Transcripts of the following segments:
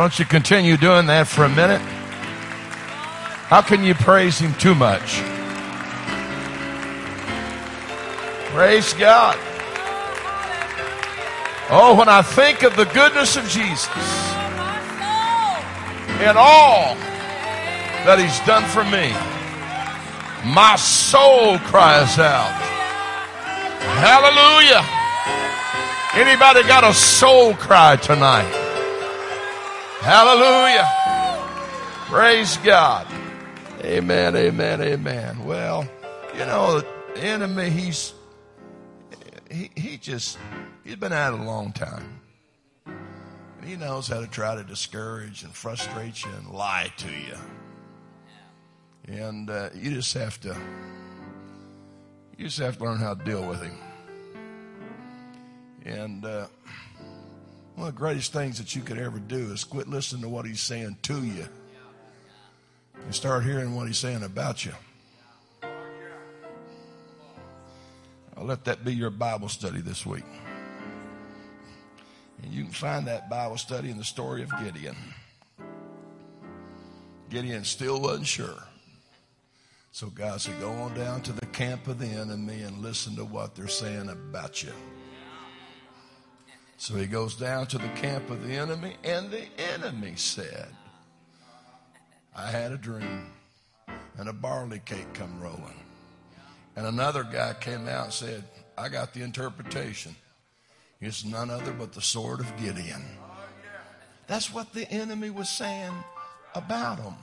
Why don't you continue doing that for a minute? How can you praise Him too much? Praise God. Oh, when I think of the goodness of Jesus and all that He's done for me, my soul cries out. Hallelujah. Anybody got a soul cry tonight? Hallelujah. Praise God. Amen, amen, amen. Well, you know, the enemy, he's, he, he just, he's been at it a long time. And he knows how to try to discourage and frustrate you and lie to you. And uh, you just have to, you just have to learn how to deal with him. And uh, one of the greatest things that you could ever do is quit listening to what he's saying to you and start hearing what he's saying about you. I'll let that be your Bible study this week. And you can find that Bible study in the story of Gideon. Gideon still wasn't sure. So God said, Go on down to the camp of the enemy and listen to what they're saying about you. So he goes down to the camp of the enemy, and the enemy said, I had a dream, and a barley cake come rolling. And another guy came out and said, I got the interpretation. It's none other but the sword of Gideon. That's what the enemy was saying about him.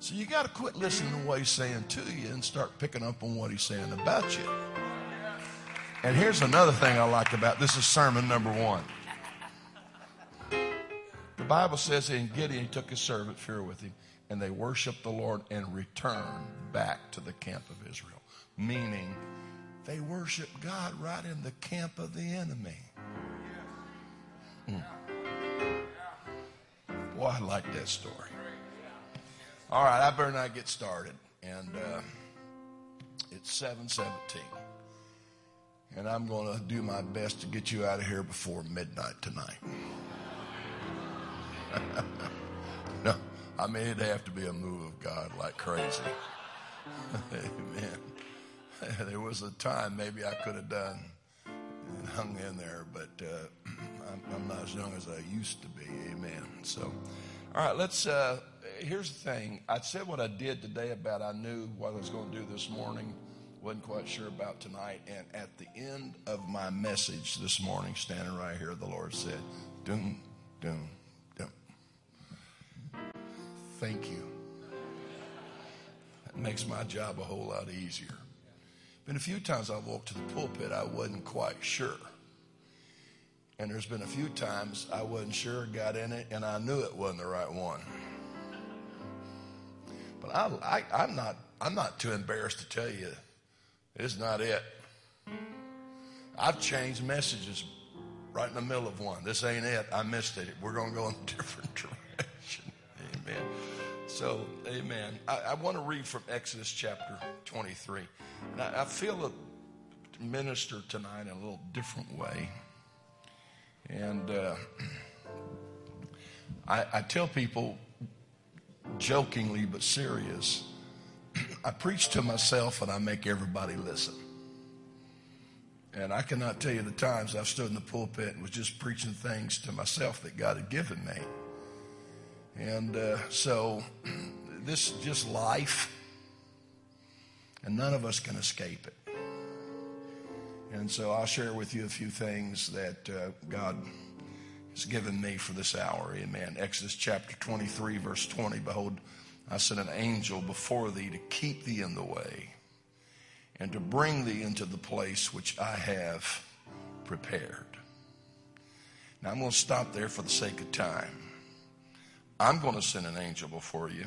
So you got to quit listening to what he's saying to you and start picking up on what he's saying about you. And here's another thing I like about this is sermon number one. The Bible says in Gideon, he took his servant fear with him, and they worshiped the Lord and returned back to the camp of Israel. Meaning, they worshiped God right in the camp of the enemy. Mm. Boy, I like that story. All right, I better not get started. And uh, it's 717. And I'm going to do my best to get you out of here before midnight tonight. no, I mean, it'd have to be a move of God like crazy. Amen. There was a time maybe I could have done and hung in there, but uh, I'm, I'm, not as young as I used to be. Amen. So, all right, let's. Uh, here's the thing. I said what I did today about I knew what I was going to do this morning wasn't quite sure about tonight. And at the end of my message this morning, standing right here, the Lord said, Doom, doom, doom. Thank you. That makes my job a whole lot easier. Been a few times I walked to the pulpit, I wasn't quite sure. And there's been a few times I wasn't sure, got in it, and I knew it wasn't the right one. But I, I, I'm not I'm not too embarrassed to tell you it's not it. I've changed messages right in the middle of one. This ain't it. I missed it. We're going to go in a different direction. Amen. So, amen. I, I want to read from Exodus chapter 23. And I, I feel a minister tonight in a little different way. And uh, I, I tell people jokingly but serious I preach to myself and I make everybody listen. And I cannot tell you the times I've stood in the pulpit and was just preaching things to myself that God had given me. And uh, so this is just life, and none of us can escape it. And so I'll share with you a few things that uh, God has given me for this hour. Amen. Exodus chapter 23, verse 20. Behold, I sent an angel before thee to keep thee in the way and to bring thee into the place which I have prepared. Now I'm going to stop there for the sake of time. I'm going to send an angel before you.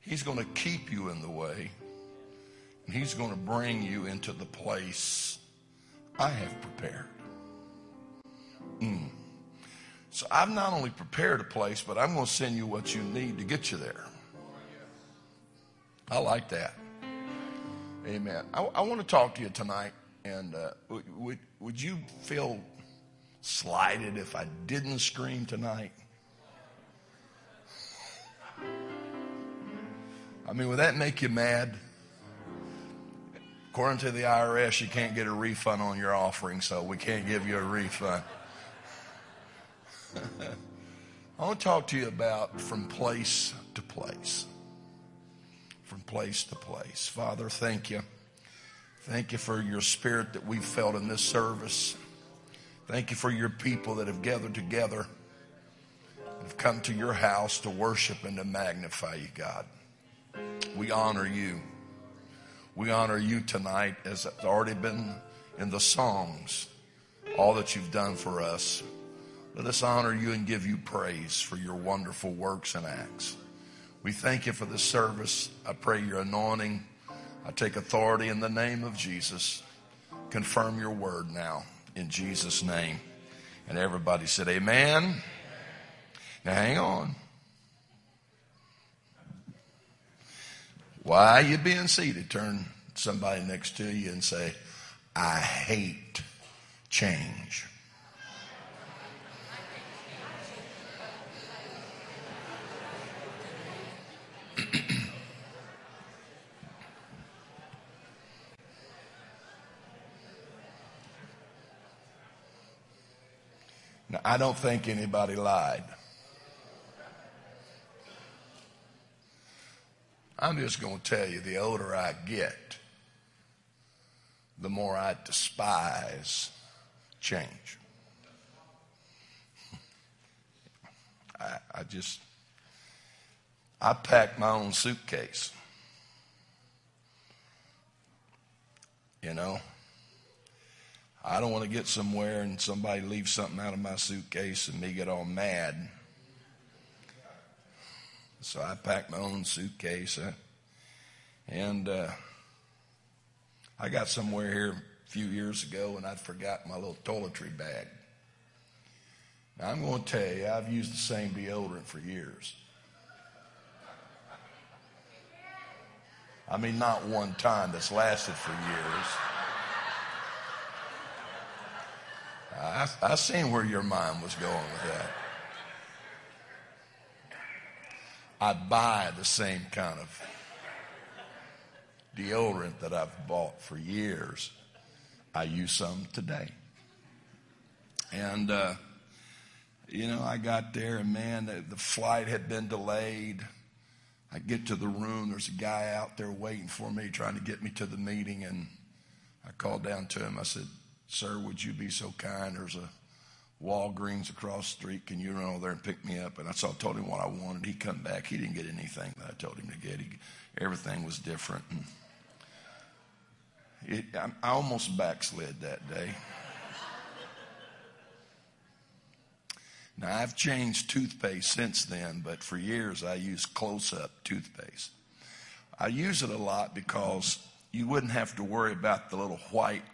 He's going to keep you in the way, and he's going to bring you into the place I have prepared. Mm. So I've not only prepared a place, but I'm going to send you what you need to get you there. I like that. Amen. I, I want to talk to you tonight, and uh, would, would you feel slighted if I didn't scream tonight? I mean, would that make you mad? According to the IRS, you can't get a refund on your offering, so we can't give you a refund. I want to talk to you about from place to place. From place to place. Father, thank you. Thank you for your spirit that we've felt in this service. Thank you for your people that have gathered together, and have come to your house to worship and to magnify you, God. We honor you. We honor you tonight as it's already been in the songs, all that you've done for us. Let us honor you and give you praise for your wonderful works and acts. We thank you for this service. I pray your anointing. I take authority in the name of Jesus. Confirm your word now in Jesus' name. And everybody said, Amen. Now hang on. Why you being seated? Turn somebody next to you and say, I hate change. Now, I don't think anybody lied. I'm just going to tell you the older I get, the more I despise change. I, I just, I pack my own suitcase. You know, I don't want to get somewhere and somebody leave something out of my suitcase and me get all mad. So I packed my own suitcase. Uh, and uh, I got somewhere here a few years ago and I'd forgot my little toiletry bag. Now, I'm going to tell you, I've used the same deodorant for years. I mean, not one time that's lasted for years. I, I seen where your mind was going with that. I buy the same kind of deodorant that I've bought for years. I use some today. And, uh, you know, I got there and man, the, the flight had been delayed. I get to the room, there's a guy out there waiting for me, trying to get me to the meeting. And I called down to him. I said, Sir, would you be so kind? There's a Walgreens across the street. Can you run over there and pick me up? And I told him what I wanted. He come back. He didn't get anything that I told him to get. He, everything was different. It, I, I almost backslid that day. Now, I've changed toothpaste since then, but for years I used Close-Up toothpaste. I use it a lot because you wouldn't have to worry about the little white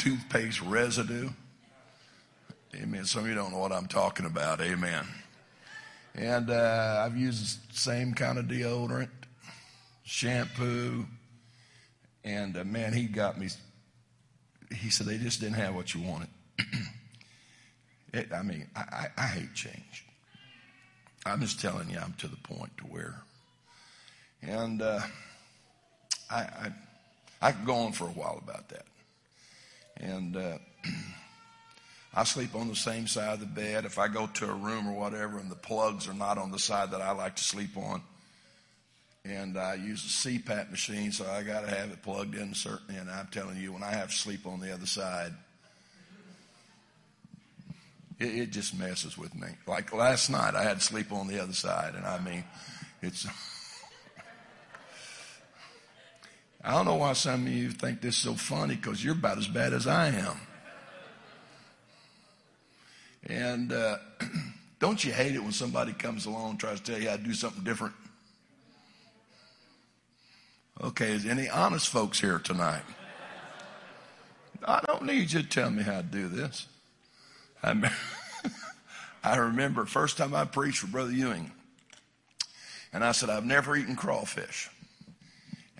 toothpaste residue. Amen. Some of you don't know what I'm talking about. Amen. And uh, I've used the same kind of deodorant, shampoo, and uh, man, he got me he said they just didn't have what you wanted. it, I mean, I, I, I, hate change. I'm just telling you, I'm to the point to where, and uh, I, I, I could go on for a while about that. And uh, I sleep on the same side of the bed. If I go to a room or whatever, and the plugs are not on the side that I like to sleep on, and I use a CPAP machine, so I got to have it plugged in. Certainly, and I'm telling you, when I have to sleep on the other side, it, it just messes with me. Like last night, I had to sleep on the other side, and I mean, it's. I don't know why some of you think this is so funny because you're about as bad as I am. And uh, don't you hate it when somebody comes along and tries to tell you how to do something different? Okay, is any honest folks here tonight? I don't need you to tell me how to do this. I, I remember first time I preached for Brother Ewing, and I said, I've never eaten crawfish.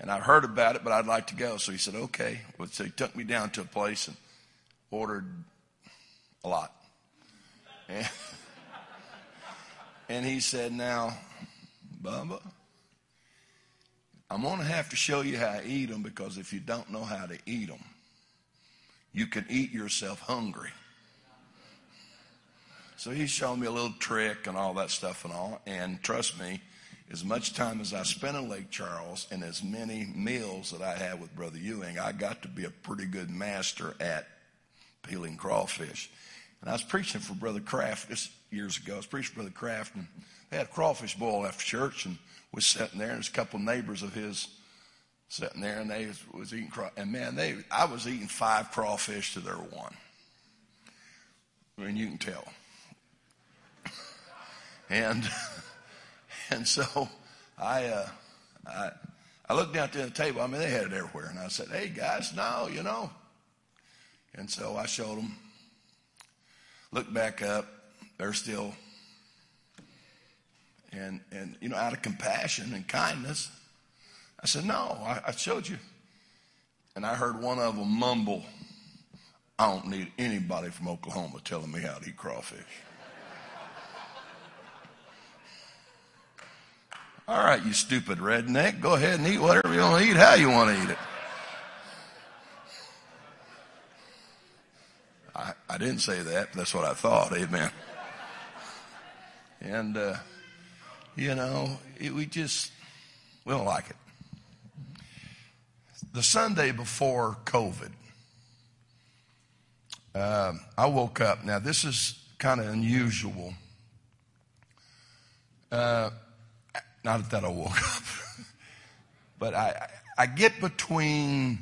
And I heard about it, but I'd like to go. So he said, okay. Well, so he took me down to a place and ordered a lot. And, And he said, Now, Bubba, I'm going to have to show you how to eat them because if you don't know how to eat them, you can eat yourself hungry. So he showed me a little trick and all that stuff and all. And trust me, as much time as I spent in Lake Charles and as many meals that I had with Brother Ewing, I got to be a pretty good master at peeling crawfish. And I was preaching for Brother Kraft this years ago. I was preaching for Brother Kraft, and they had a crawfish boil after church, and was sitting there, and there's a couple of neighbors of his sitting there, and they was, was eating craw. And man, they I was eating five crawfish to their one. I mean, you can tell. and and so I, uh, I, I looked down at the table. I mean, they had it everywhere. And I said, hey, guys, no, you know. And so I showed them. Looked back up. They're still. And, and, you know, out of compassion and kindness, I said, no, I, I showed you. And I heard one of them mumble, I don't need anybody from Oklahoma telling me how to eat crawfish. All right, you stupid redneck. Go ahead and eat whatever you want to eat, how you want to eat it. I, I didn't say that. That's what I thought. Amen. And, uh, you know, it, we just, we don't like it. The Sunday before COVID, uh, I woke up. Now, this is kind of unusual. Uh, not that I woke up, but I, I get between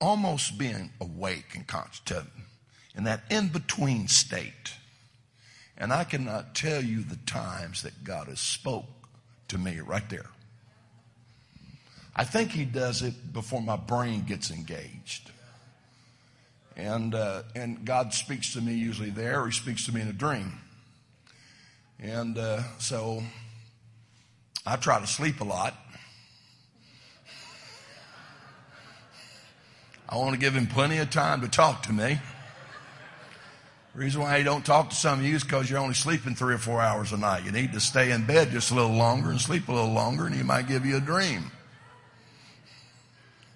almost being awake and conscious, in that in between state. And I cannot tell you the times that God has spoke to me right there. I think He does it before my brain gets engaged. And, uh, and God speaks to me usually there, or He speaks to me in a dream. And uh, so I try to sleep a lot. I want to give him plenty of time to talk to me. The reason why he don't talk to some of you is because you're only sleeping three or four hours a night. You need to stay in bed just a little longer and sleep a little longer, and he might give you a dream.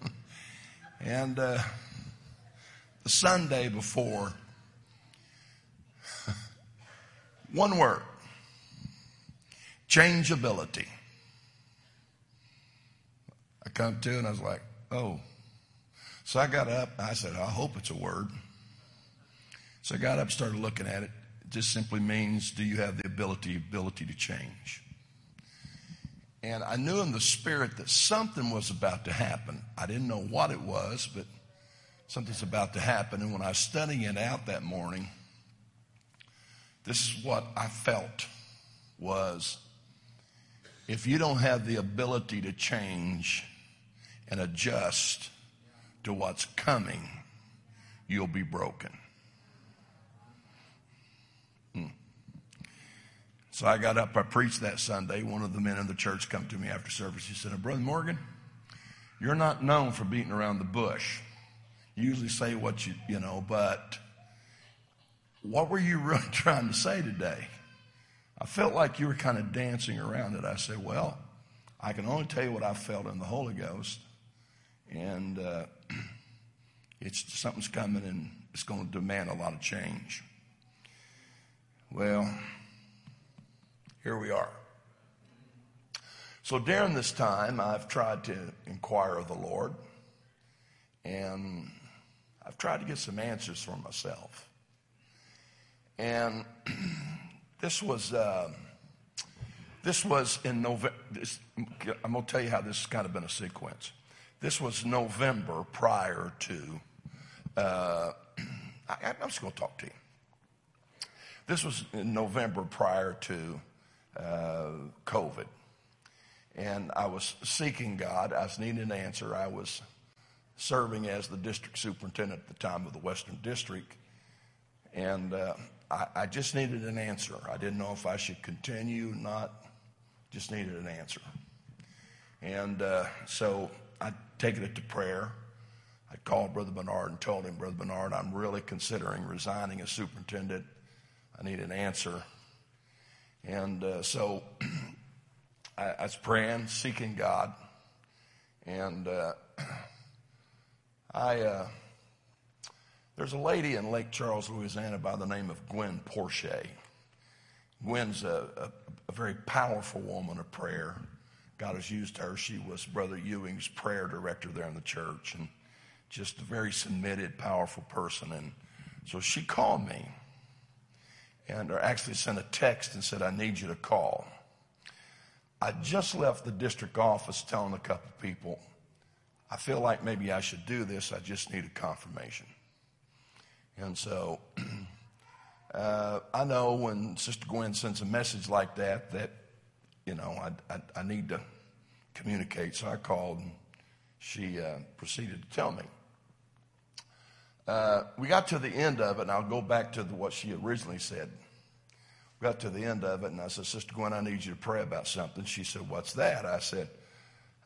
and uh, the Sunday before, one word changeability. Come to and I was like, oh. So I got up. I said, I hope it's a word. So I got up started looking at it. It just simply means, do you have the ability, ability to change? And I knew in the spirit that something was about to happen. I didn't know what it was, but something's about to happen. And when I was studying it out that morning, this is what I felt was if you don't have the ability to change, and adjust to what's coming, you'll be broken. Hmm. So I got up, I preached that Sunday. One of the men in the church come to me after service. He said, Brother Morgan, you're not known for beating around the bush. You usually say what you, you know, but what were you really trying to say today? I felt like you were kind of dancing around it. I said, Well, I can only tell you what I felt in the Holy Ghost and uh, it's something's coming and it's going to demand a lot of change. Well, here we are. So during this time, I've tried to inquire of the Lord, and I've tried to get some answers for myself. And this was uh, this was in November. I'm going to tell you how this has kind of been a sequence. This was November prior to, uh, I, am just going to talk to you. This was in November prior to uh, COVID. And I was seeking God. I was needing an answer. I was serving as the district superintendent at the time of the Western District. And uh, I, I, just needed an answer. I didn't know if I should continue, not, just needed an answer. And uh, so taken it to prayer. I called Brother Bernard and told him, Brother Bernard, I'm really considering resigning as superintendent. I need an answer. And uh, so I, I, was praying, seeking God. And uh, I, uh, there's a lady in Lake Charles, Louisiana by the name of Gwen Porche. Gwen's a, a, a very powerful woman of prayer. God has used her. She was Brother Ewing's prayer director there in the church and just a very submitted, powerful person. And so she called me and or actually sent a text and said, I need you to call. I just left the district office telling a couple people, I feel like maybe I should do this. I just need a confirmation. And so uh, I know when Sister Gwen sends a message like that, that, you know, I, I, I need to communicate. So I called and she uh, proceeded to tell me. Uh, we got to the end of it, and I'll go back to the, what she originally said. We got to the end of it, and I said, Sister Gwen, I need you to pray about something. She said, What's that? I said,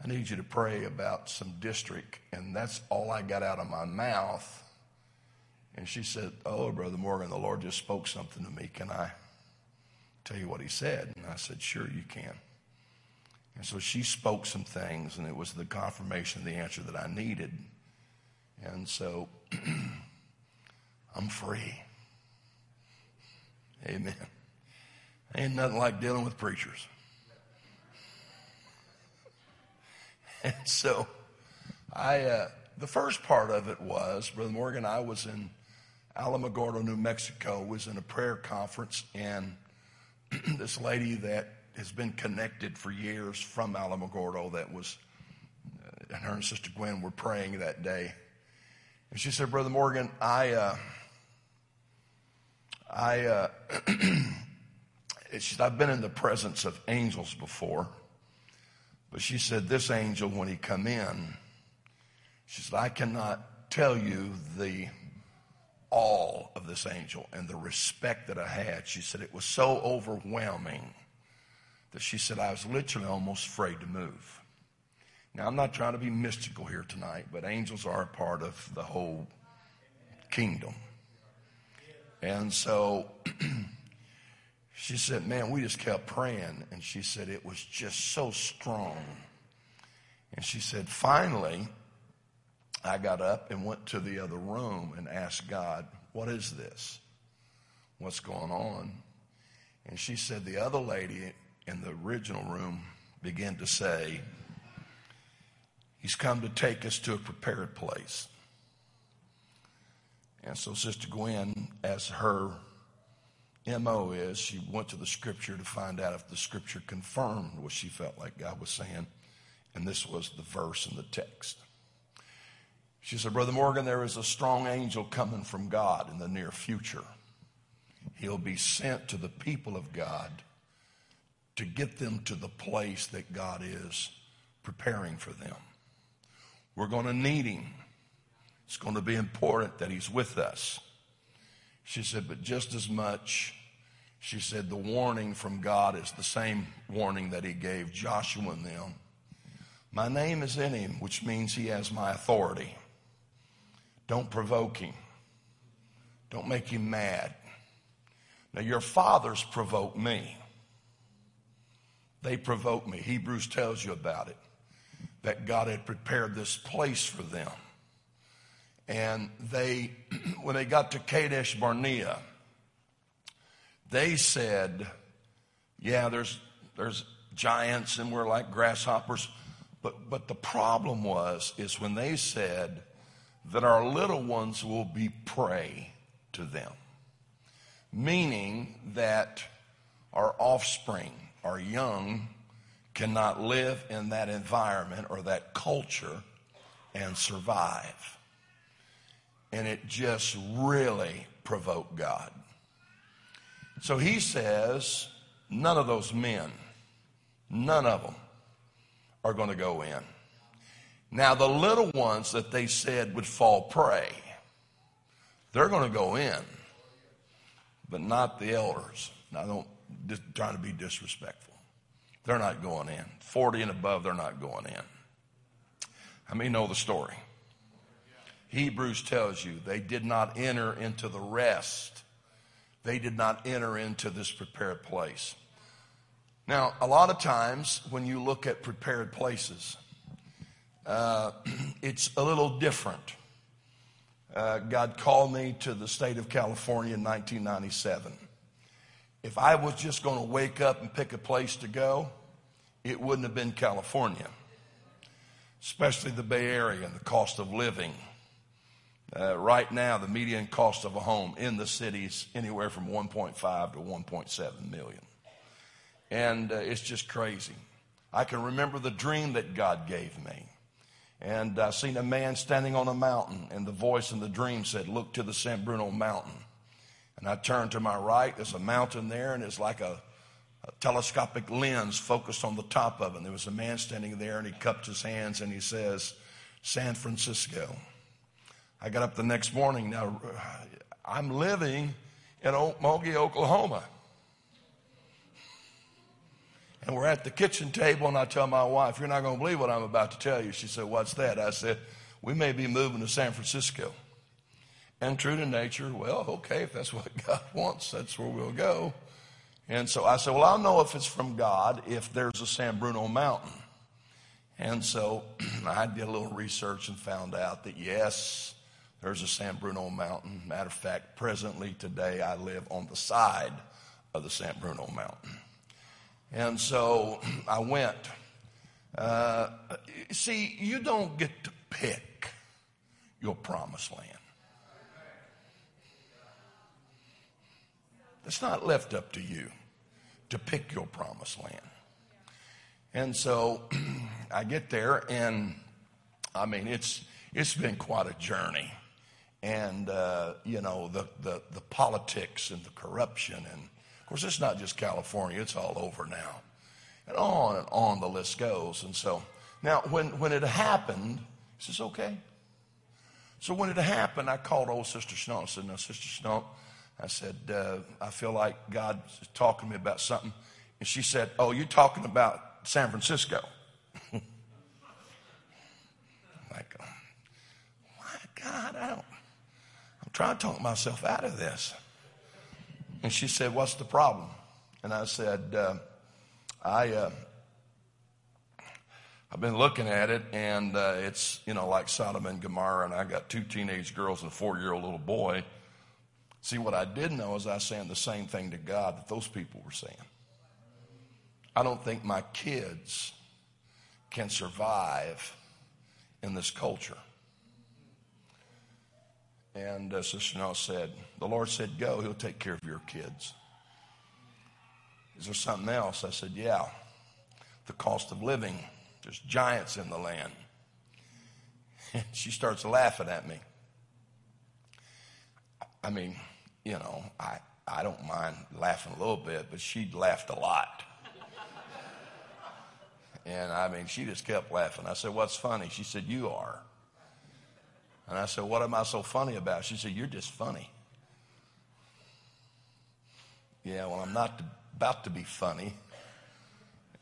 I need you to pray about some district. And that's all I got out of my mouth. And she said, Oh, Brother Morgan, the Lord just spoke something to me. Can I tell you what he said? And I said, Sure, you can. And so she spoke some things, and it was the confirmation, the answer that I needed. And so I'm free. Amen. Ain't nothing like dealing with preachers. And so I, uh, the first part of it was, Brother Morgan, I was in Alamogordo, New Mexico, was in a prayer conference, and this lady that has been connected for years from Alamogordo that was, uh, and her and Sister Gwen were praying that day. And she said, Brother Morgan, I, uh, I, uh, said, I've been in the presence of angels before. But she said, this angel, when he come in, she said, I cannot tell you the all of this angel and the respect that I had. She said, it was so overwhelming that she said, I was literally almost afraid to move. Now, I'm not trying to be mystical here tonight, but angels are a part of the whole kingdom. And so she said, Man, we just kept praying. And she said, It was just so strong. And she said, Finally, I got up and went to the other room and asked God, What is this? What's going on? And she said, The other lady in the original room began to say, He's come to take us to a prepared place. And so, Sister Gwen, as her MO is, she went to the scripture to find out if the scripture confirmed what she felt like God was saying. And this was the verse in the text. She said, Brother Morgan, there is a strong angel coming from God in the near future. He'll be sent to the people of God to get them to the place that God is preparing for them. We're going to need him. It's going to be important that he's with us. She said, but just as much, she said, the warning from God is the same warning that he gave Joshua and them. My name is in him, which means he has my authority. Don't provoke him. Don't make him mad. Now, your fathers provoke me. They provoke me. Hebrews tells you about it that God had prepared this place for them. And they, when they got to Kadesh Barnea, they said, Yeah, there's, there's giants and we're like grasshoppers. But, but the problem was, is when they said that our little ones will be prey to them, meaning that our offspring, our young, cannot live in that environment or that culture and survive. And it just really provoked God. So he says, none of those men, none of them are going to go in. Now, the little ones that they said would fall prey, they're going to go in, but not the elders. Now, don't just trying to be disrespectful. They're not going in. 40 and above, they're not going in. How many know the story? Hebrews tells you they did not enter into the rest. They did not enter into this prepared place. Now, a lot of times when you look at prepared places, uh, it's a little different. Uh, God called me to the state of California in 1997. If I was just going to wake up and pick a place to go, it wouldn't have been California, especially the Bay Area and the cost of living. Uh, right now, the median cost of a home in the city is anywhere from 1.5 to 1.7 million. And uh, it's just crazy. I can remember the dream that God gave me. And I seen a man standing on a mountain, and the voice in the dream said, Look to the San Bruno mountain. And I turned to my right, there's a mountain there, and it's like a, a telescopic lens focused on the top of it. And there was a man standing there, and he cupped his hands, and he says, San Francisco. I got up the next morning. Now, I'm living in Okmulgee, Oklahoma. And we're at the kitchen table, and I tell my wife, You're not going to believe what I'm about to tell you. She said, What's that? I said, We may be moving to San Francisco. And true to nature, well, okay, if that's what God wants, that's where we'll go. And so I said, Well, I'll know if it's from God if there's a San Bruno mountain. And so I did a little research and found out that yes, there's a San Bruno mountain. Matter of fact, presently today I live on the side of the San Bruno mountain. And so I went. Uh, see, you don't get to pick your promised land. It's not left up to you to pick your promised land. And so I get there, and I mean, it's, it's been quite a journey. And, uh, you know, the, the, the politics and the corruption and course, it's not just California, it's all over now. And on and on the list goes. And so, now when, when it happened, he says, okay. So when it happened, I called old Sister Snow and said, no, Sister Snow, I said, uh, I feel like God's talking to me about something. And she said, oh, you're talking about San Francisco. like, my God, I don't, I'm trying to talk myself out of this. And she said, What's the problem? And I said, uh, I, uh, I've been looking at it, and uh, it's, you know, like Sodom and Gomorrah, and I got two teenage girls and a four year old little boy. See, what I did know is I was saying the same thing to God that those people were saying. I don't think my kids can survive in this culture. And uh, Sister Nell said, The Lord said, Go, He'll take care of your kids. Is there something else? I said, Yeah. The cost of living. There's giants in the land. And she starts laughing at me. I mean, you know, I, I don't mind laughing a little bit, but she laughed a lot. and I mean, she just kept laughing. I said, What's funny? She said, You are. And I said, What am I so funny about? She said, You're just funny. Yeah, well, I'm not about to be funny.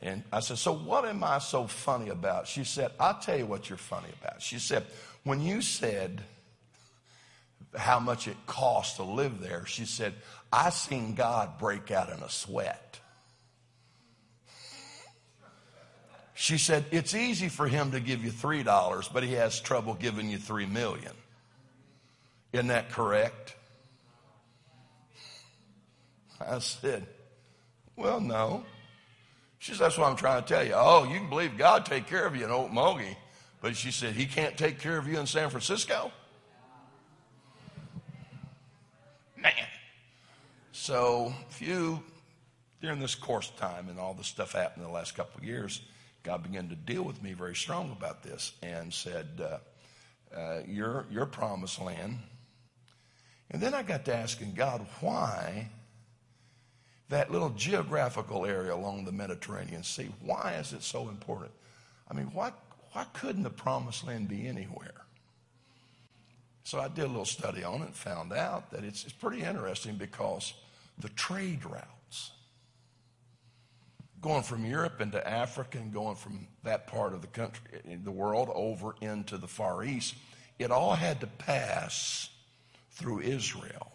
And I said, So what am I so funny about? She said, I'll tell you what you're funny about. She said, When you said how much it costs to live there, she said, I seen God break out in a sweat. She said, It's easy for him to give you $3, but he has trouble giving you $3 million. Isn't that correct? I said, Well, no. She said, That's what I'm trying to tell you. Oh, you can believe God take care of you in Old Okmulgee. But she said, He can't take care of you in San Francisco? Man. So, if you, during this course time and all this stuff happened in the last couple of years, God began to deal with me very strong about this and said, uh, uh, your, your promised land. And then I got to asking God, why that little geographical area along the Mediterranean Sea, why is it so important? I mean, why, why couldn't the promised land be anywhere? So I did a little study on it and found out that it's, it's pretty interesting because the trade route going from Europe into Africa and going from that part of the country, the world over into the Far East, it all had to pass through Israel.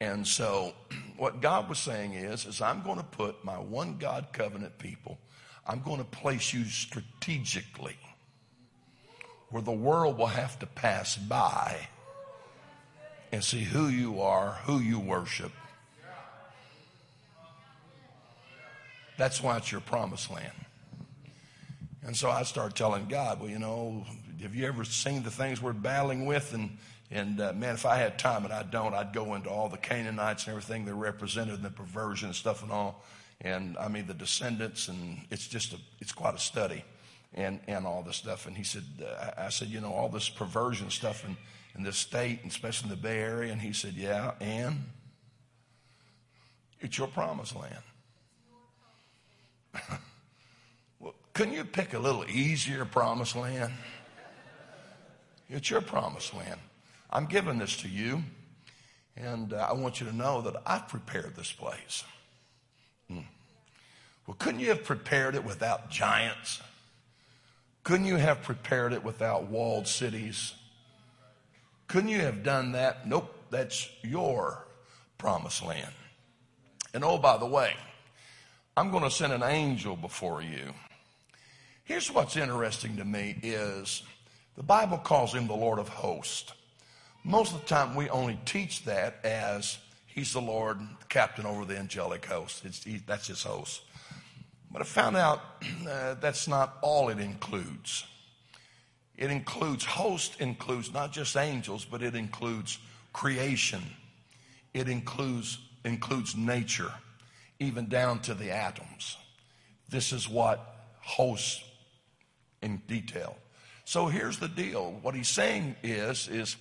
And so what God was saying is, is I'm going to put my one God covenant people, I'm going to place you strategically where the world will have to pass by and see who you are, who you worship. That's why it's your promised land. And so I start telling God, well, you know, have you ever seen the things we're battling with? And, and uh, man, if I had time, and I don't, I'd go into all the Canaanites and everything they're represented and the perversion and stuff and all. And I mean, the descendants, and it's just a, it's quite a study and, and all this stuff. And he said, uh, I said, you know, all this perversion stuff in, in this state, and especially in the Bay Area. And he said, yeah, and it's your promised land. well, couldn't you pick a little easier promised land? It's your promised land. I'm giving this to you, and uh, I want you to know that I've prepared this place. Hmm. Well, couldn't you have prepared it without giants? Couldn't you have prepared it without walled cities? Couldn't you have done that? Nope, that's your promised land. And oh, by the way, I'm going to send an angel before you. Here's what's interesting to me is the Bible calls him the Lord of hosts. Most of the time, we only teach that as he's the Lord, the captain over the angelic host. He, that's his host. But I found out uh, that's not all it includes. It includes, host includes not just angels, but it includes creation. It includes, includes nature, even down to the atoms. This is what hosts in detail. So here's the deal. What he's saying is, is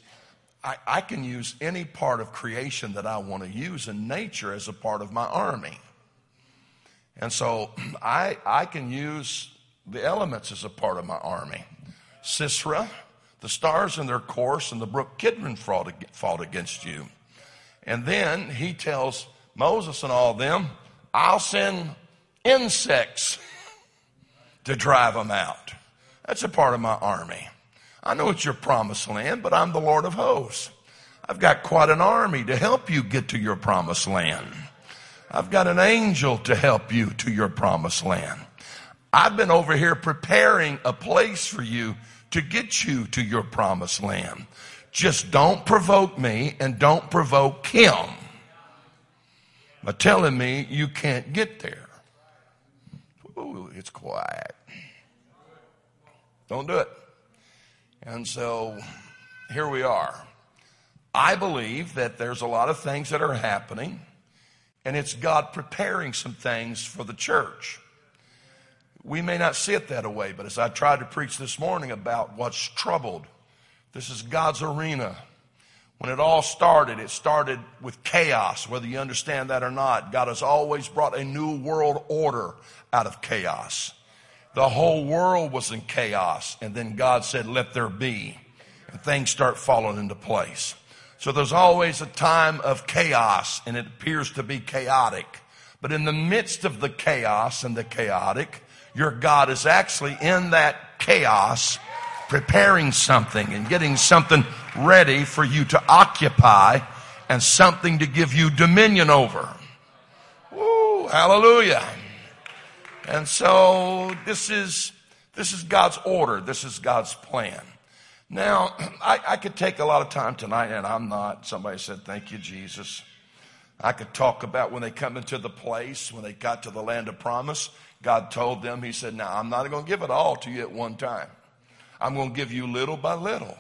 I, I can use any part of creation that I want to use in nature as a part of my army. And so I, I can use the elements as a part of my army. Sisera, the stars in their course, and the brook Kidron fought, fought against you. And then he tells Moses and all them, I'll send insects to drive them out. That's a part of my army. I know it's your promised land, but I'm the Lord of hosts. I've got quite an army to help you get to your promised land. I've got an angel to help you to your promised land. I've been over here preparing a place for you to get you to your promised land. Just don't provoke me and don't provoke him by telling me you can't get there. Ooh, it's quiet. Don't do it. And so here we are. I believe that there's a lot of things that are happening, and it's God preparing some things for the church. We may not see it that way, but as I tried to preach this morning about what's troubled, this is God's arena. When it all started, it started with chaos, whether you understand that or not. God has always brought a new world order out of chaos. The whole world was in chaos. And then God said, let there be. And things start falling into place. So there's always a time of chaos and it appears to be chaotic. But in the midst of the chaos and the chaotic, your God is actually in that chaos preparing something and getting something ready for you to occupy and something to give you dominion over. Hallelujah. And so this is, this is God's order. This is God's plan. Now, I, I could take a lot of time tonight, and I'm not. Somebody said, Thank you, Jesus. I could talk about when they come into the place, when they got to the land of promise. God told them, He said, Now, I'm not going to give it all to you at one time. I'm going to give you little by little.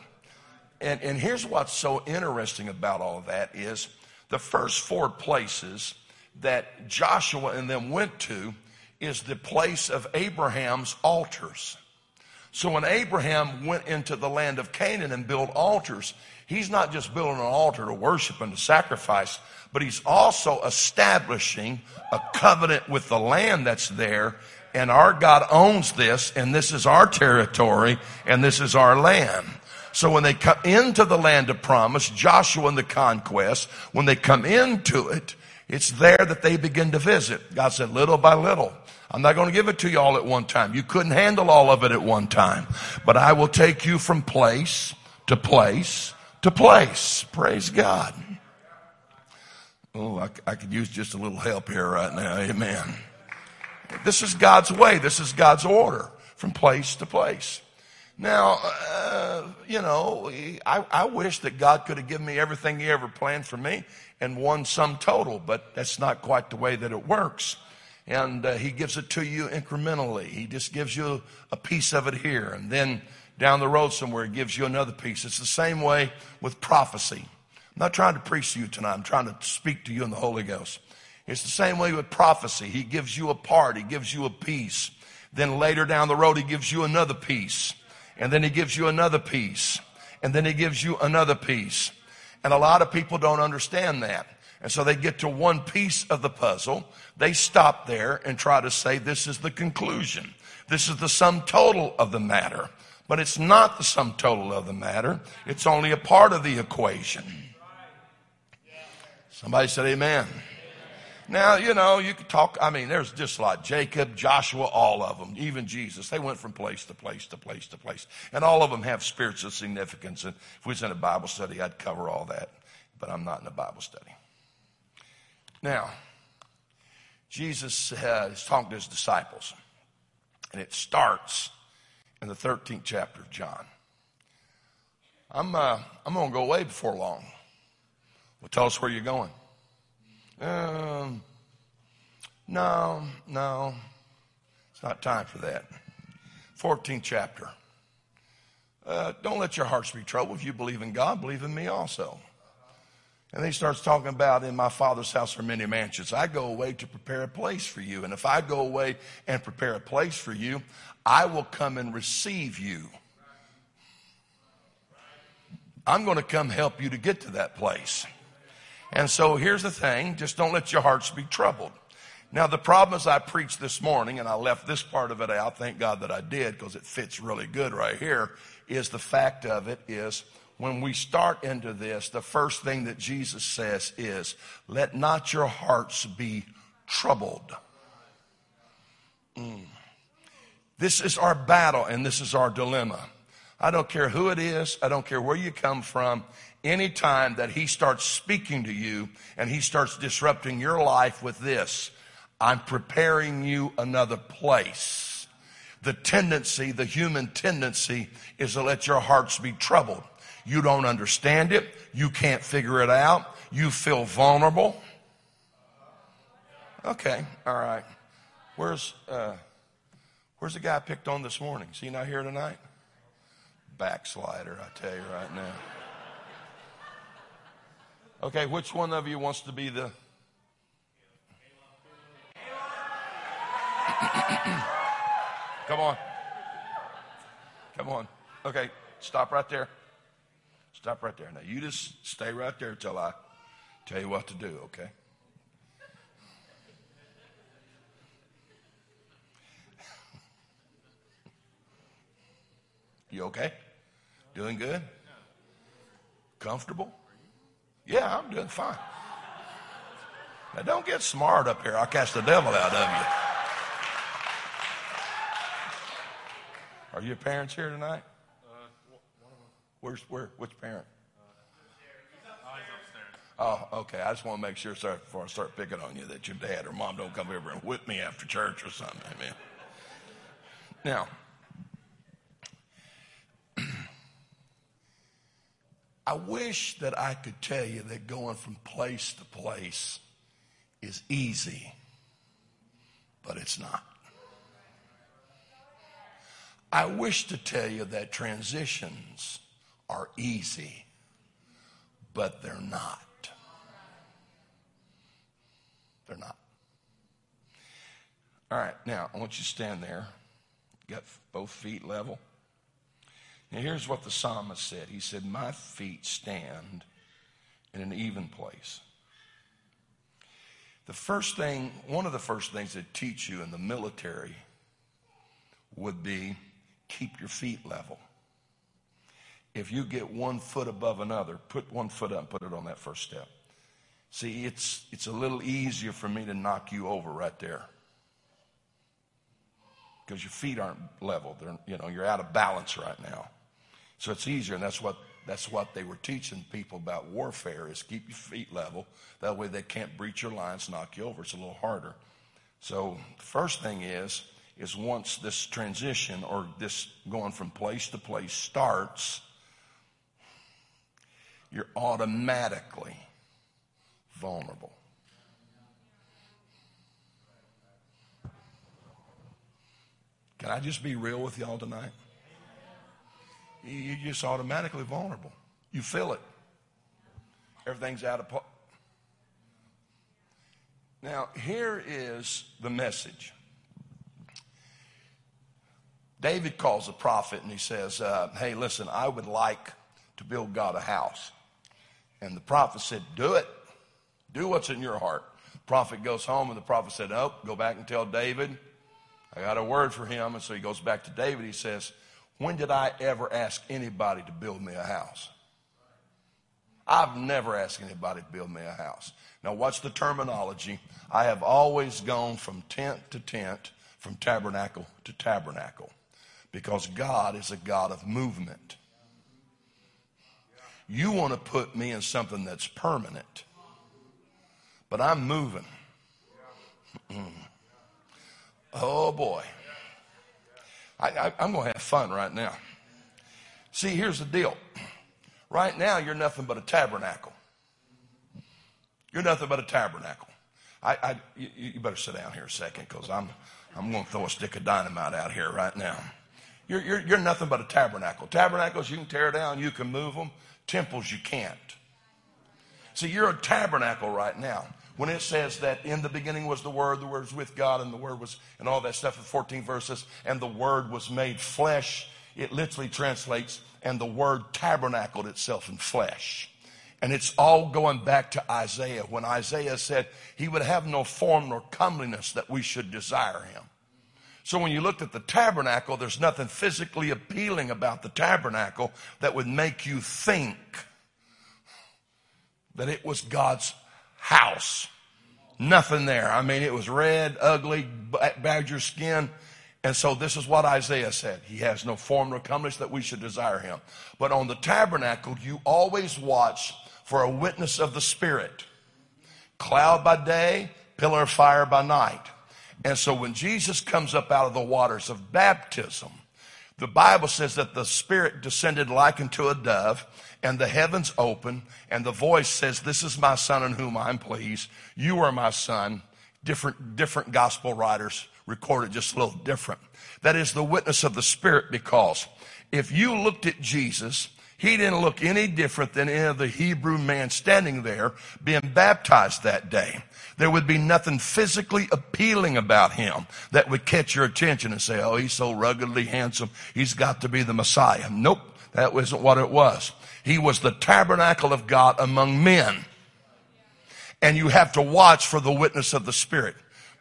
And, and here's what's so interesting about all that is the first four places that Joshua and them went to is the place of Abraham's altars. So when Abraham went into the land of Canaan and built altars, he's not just building an altar to worship and to sacrifice, but he's also establishing a covenant with the land that's there. And our God owns this, and this is our territory, and this is our land. So when they come into the land of promise, Joshua and the conquest, when they come into it, it's there that they begin to visit. God said, little by little. I'm not going to give it to you all at one time. You couldn't handle all of it at one time. But I will take you from place to place to place. Praise God. Oh, I, I could use just a little help here right now. Amen. This is God's way. This is God's order from place to place. Now, uh, you know, I, I wish that God could have given me everything He ever planned for me and one sum total, but that's not quite the way that it works. And uh, He gives it to you incrementally. He just gives you a piece of it here, and then down the road somewhere, He gives you another piece. It's the same way with prophecy. I'm not trying to preach to you tonight. I'm trying to speak to you in the Holy Ghost. It's the same way with prophecy. He gives you a part. He gives you a piece. Then later down the road, he gives you another piece. And then he gives you another piece. And then he gives you another piece. And a lot of people don't understand that. And so they get to one piece of the puzzle. They stop there and try to say this is the conclusion. This is the sum total of the matter. But it's not the sum total of the matter. It's only a part of the equation. Somebody said amen. Now, you know, you could talk, I mean, there's just like Jacob, Joshua, all of them, even Jesus. They went from place to place to place to place. And all of them have spiritual significance. And if we was in a Bible study, I'd cover all that. But I'm not in a Bible study. Now, Jesus uh, is talking to his disciples. And it starts in the 13th chapter of John. I'm, uh, I'm going to go away before long. Well, tell us where you're going. Um, no, no, it's not time for that. 14th chapter. Uh, don't let your hearts be troubled. If you believe in God, believe in me also. And he starts talking about in my father's house are many mansions. I go away to prepare a place for you. And if I go away and prepare a place for you, I will come and receive you. I'm going to come help you to get to that place. And so here's the thing just don't let your hearts be troubled. Now, the problem is, I preached this morning, and I left this part of it out. Thank God that I did because it fits really good right here. Is the fact of it is when we start into this, the first thing that Jesus says is, Let not your hearts be troubled. Mm. This is our battle, and this is our dilemma. I don't care who it is, I don't care where you come from anytime that he starts speaking to you and he starts disrupting your life with this, I'm preparing you another place. The tendency, the human tendency is to let your hearts be troubled. You don't understand it. You can't figure it out. You feel vulnerable. Okay, all right. Where's uh, where's the guy I picked on this morning? Is he not here tonight? Backslider, I tell you right now. Okay, which one of you wants to be the. Come on. Come on. Okay, stop right there. Stop right there. Now, you just stay right there till I tell you what to do, okay? You okay? Doing good? Comfortable? Yeah, I'm doing fine. Now, don't get smart up here. I'll cast the devil out of you. Are your parents here tonight? Uh, Where's where? Which parent? Uh, oh, okay. I just want to make sure, sorry, before I start picking on you, that your dad or mom don't come over and whip me after church or something. Amen. Now, I wish that I could tell you that going from place to place is easy, but it's not. I wish to tell you that transitions are easy, but they're not. They're not. All right, now I want you to stand there. Got both feet level. Now, here's what the psalmist said He said, My feet stand in an even place. The first thing, one of the first things that teach you in the military would be keep your feet level. If you get one foot above another, put one foot up and put it on that first step. See, it's, it's a little easier for me to knock you over right there. Because your feet aren't level. They're, you know, you're out of balance right now. So it's easier, and that's what That's what they were teaching people about warfare is keep your feet level. That way they can't breach your lines, knock you over. It's a little harder. So the first thing is, is once this transition or this going from place to place starts, you're automatically vulnerable. Can I just be real with y'all tonight? You're just automatically vulnerable. You feel it. Everything's out of. Po- now, here is the message. David calls a prophet and he says, uh, Hey, listen, I would like to build God a house. And the prophet said, Do it. Do what's in your heart. The prophet goes home and the prophet said, Oh, go back and tell David. I got a word for him. And so he goes back to David. He says, When did I ever ask anybody to build me a house? I've never asked anybody to build me a house. Now, what's the terminology? I have always gone from tent to tent, from tabernacle to tabernacle, because God is a God of movement. You want to put me in something that's permanent, but I'm moving. Oh boy. I, am going to have fun right now. See, here's the deal. Right now, you're nothing but a tabernacle. You're nothing but a tabernacle. I, I you, you, better sit down here a second because I'm, I'm going to throw a stick of dynamite out here right now. You're, you're, you're nothing but a tabernacle. Tabernacles, you can tear down, you can move them. Temples, you can't. See, you're a tabernacle right now when it says that in the beginning was the Word, the Word was with God, and the Word was, and all that stuff in 14 verses, and the Word was made flesh, it literally translates, and the Word tabernacled itself in flesh. And it's all going back to Isaiah when Isaiah said he would have no form nor comeliness that we should desire him. So when you looked at the tabernacle, there's nothing physically appealing about the tabernacle that would make you think that it was God's house. Nothing there. I mean, it was red, ugly, badger skin. And so this is what Isaiah said. He has no form nor comeliness that we should desire him. But on the tabernacle, you always watch for a witness of the Spirit. Cloud by day, pillar of fire by night. And so when Jesus comes up out of the waters of baptism, the Bible says that the Spirit descended like unto a dove, and the heavens open, and the voice says, This is my son in whom I'm pleased. You are my son. Different, different gospel writers record it just a little different. That is the witness of the Spirit because if you looked at Jesus, he didn't look any different than any of the Hebrew man standing there being baptized that day. There would be nothing physically appealing about him that would catch your attention and say, oh, he's so ruggedly handsome. He's got to be the Messiah. Nope. That wasn't what it was. He was the tabernacle of God among men. And you have to watch for the witness of the Spirit.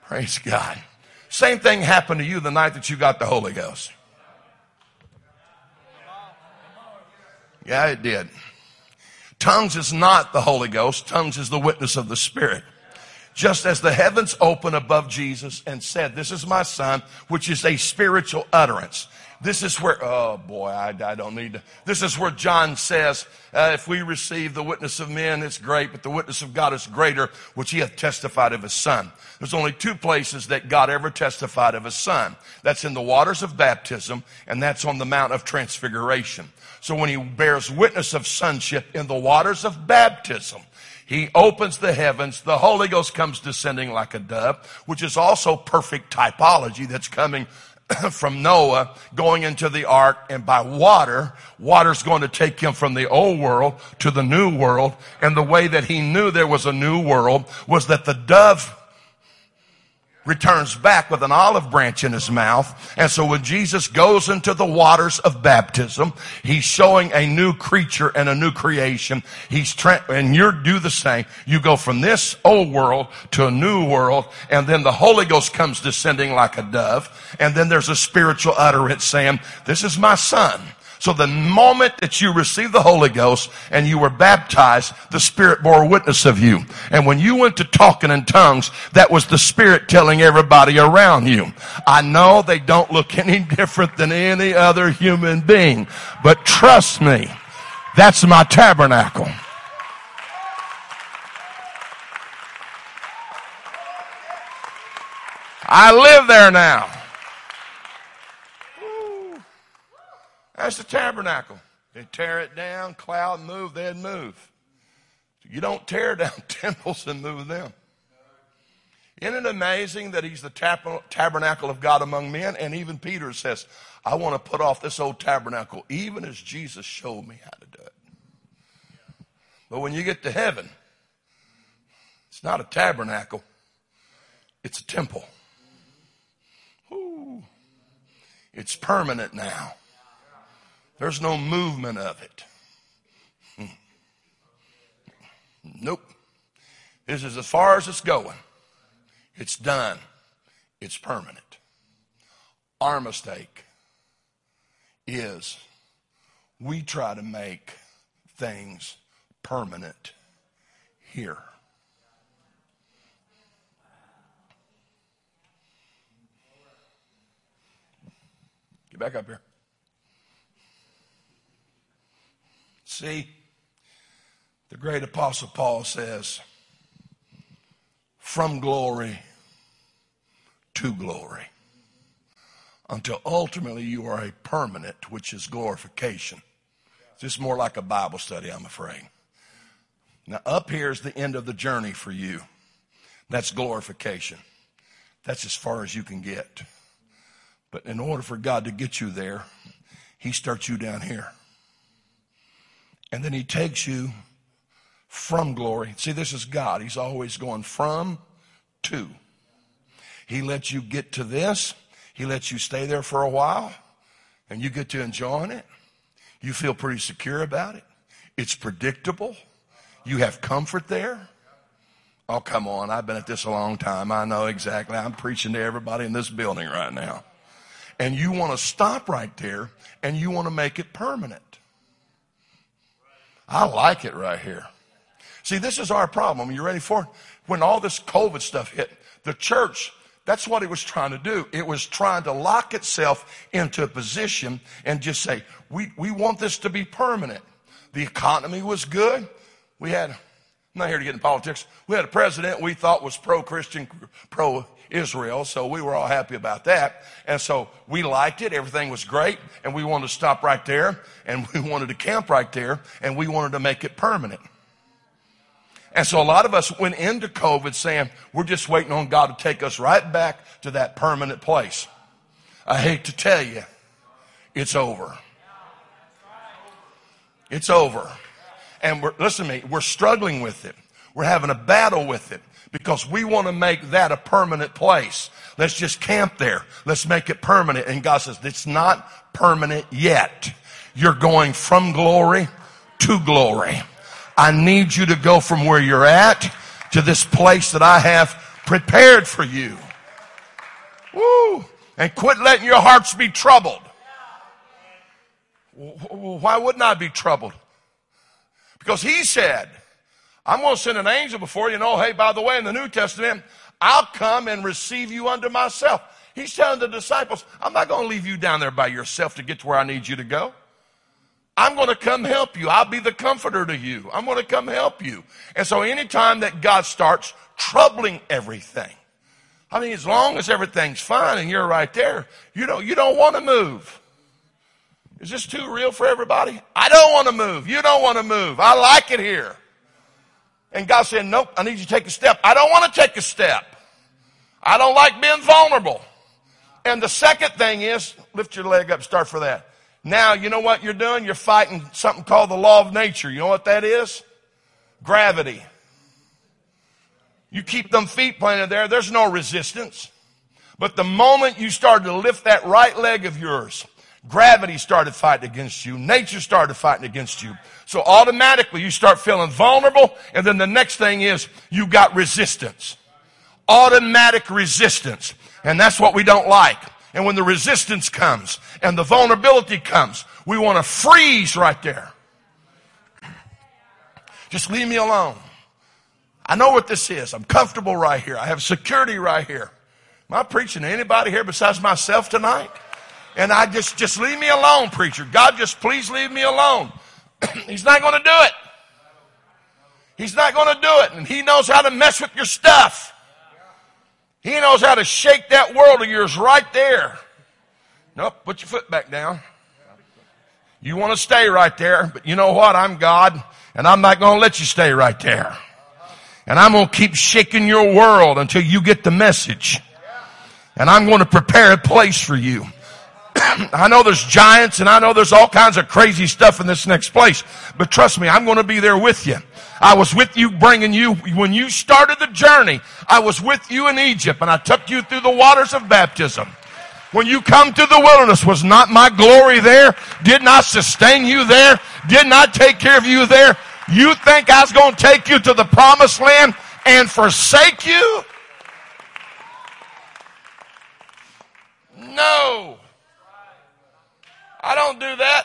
Praise God. Same thing happened to you the night that you got the Holy Ghost. Yeah, it did. Tongues is not the Holy Ghost. Tongues is the witness of the Spirit. Just as the heavens opened above Jesus and said, this is my son, which is a spiritual utterance. This is where, oh boy, I, I don't need to. This is where John says, uh, if we receive the witness of men, it's great, but the witness of God is greater, which he hath testified of his son. There's only two places that God ever testified of his son. That's in the waters of baptism, and that's on the Mount of Transfiguration. So when he bears witness of sonship in the waters of baptism, he opens the heavens. The Holy Ghost comes descending like a dove, which is also perfect typology that's coming from Noah going into the ark and by water, water's going to take him from the old world to the new world. And the way that he knew there was a new world was that the dove returns back with an olive branch in his mouth. And so when Jesus goes into the waters of baptism, he's showing a new creature and a new creation. He's tra- and you do the same. You go from this old world to a new world, and then the Holy Ghost comes descending like a dove, and then there's a spiritual utterance saying, "This is my son." So the moment that you received the Holy Ghost and you were baptized, the Spirit bore witness of you. And when you went to talking in tongues, that was the Spirit telling everybody around you. I know they don't look any different than any other human being, but trust me, That's my tabernacle. I live there now. That's the tabernacle. They tear it down, cloud move, they'd move. You don't tear down temples and move them. Isn't it amazing that he's the tabernacle of God among men? And even Peter says, I want to put off this old tabernacle, even as Jesus showed me how to do it. But when you get to heaven, it's not a tabernacle, it's a temple. Ooh. It's permanent now. There's no movement of it. Hmm. Nope. This is as far as it's going. It's done. It's permanent. Our mistake is we try to make things permanent here. Get back up here. See, the great apostle Paul says, from glory to glory until ultimately you are a permanent, which is glorification. This is more like a Bible study, I'm afraid. Now, up here is the end of the journey for you. That's glorification. That's as far as you can get. But in order for God to get you there, He starts you down here. And then He takes you from glory. See, this is God. He's always going from to. He lets you get to this. He lets you stay there for a while and you get to enjoying it. You feel pretty secure about it. It's predictable. You have comfort there. Oh, come on. I've been at this a long time. I know exactly. I'm preaching to everybody in this building right now. And you want to stop right there and you want to make it permanent. I like it right here. See, this is our problem. You ready for it? When all this COVID stuff hit, the church, that's what it was trying to do. It was trying to lock itself into a position and just say, we, we want this to be permanent. The economy was good. We had, I'm not here to get in politics. We had a president we thought was pro-Christian, pro-Israel, so we were all happy about that. And so we liked it. Everything was great. And we wanted to stop right there. And we wanted to camp right there. And we wanted to make it permanent. And so a lot of us went into COVID saying, we're just waiting on God to take us right back to that permanent place. I hate to tell you, it's over. It's over. And listen to me, we're struggling with it. We're having a battle with it because we want to make that a permanent place. Let's just camp there. Let's make it permanent. And God says, it's not permanent yet. You're going from glory to glory. I need you to go from where you're at to this place that I have prepared for you. Woo! And quit letting your hearts be troubled. Why wouldn't I be troubled? Because he said, I'm going to send an angel before you. know, hey, by the way, in the New Testament, I'll come and receive you unto myself. He's telling the disciples, I'm not going to leave you down there by yourself to get to where I need you to go. I'm going to come help you. I'll be the comforter to you. I'm going to come help you. And so anytime that God starts troubling everything, I mean, as long as everything's fine and you're right there, you know, you don't want to move. Is this too real for everybody? I don't want to move. You don't want to move. I like it here. And God said, nope, I need you to take a step. I don't want to take a step. I don't like being vulnerable. And the second thing is, lift your leg up, start for that. Now, you know what you're doing? You're fighting something called the law of nature. You know what that is? Gravity. You keep them feet planted there, there's no resistance. But the moment you started to lift that right leg of yours, gravity started fighting against you. Nature started fighting against you. So automatically you start feeling vulnerable. And then the next thing is you got resistance. Automatic resistance. And that's what we don't like. And when the resistance comes and the vulnerability comes, we want to freeze right there. Just leave me alone. I know what this is. I'm comfortable right here. I have security right here. Am I preaching to anybody here besides myself tonight? And I just, just leave me alone, preacher. God, just please leave me alone. He's not going to do it. He's not going to do it. And he knows how to mess with your stuff. He knows how to shake that world of yours right there. Nope, put your foot back down. You want to stay right there, but you know what? I'm God, and I'm not going to let you stay right there. And I'm going to keep shaking your world until you get the message. And I'm going to prepare a place for you. I know there's giants and I know there's all kinds of crazy stuff in this next place, but trust me, I'm going to be there with you. I was with you bringing you, when you started the journey, I was with you in Egypt and I took you through the waters of baptism. When you come to the wilderness, was not my glory there? Did not sustain you there? Did not take care of you there? You think I was going to take you to the promised land and forsake you? No. I don't do that.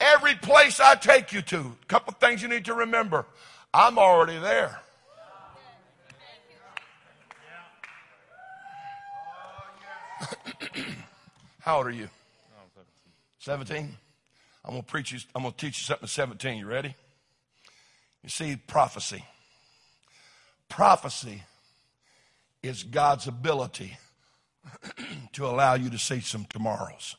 Every place I take you to, a couple things you need to remember. I'm already there. How old are you? 17. I'm going to preach you, I'm to teach you something at 17. You ready? You see, prophecy. Prophecy is God's ability to allow you to see some tomorrows.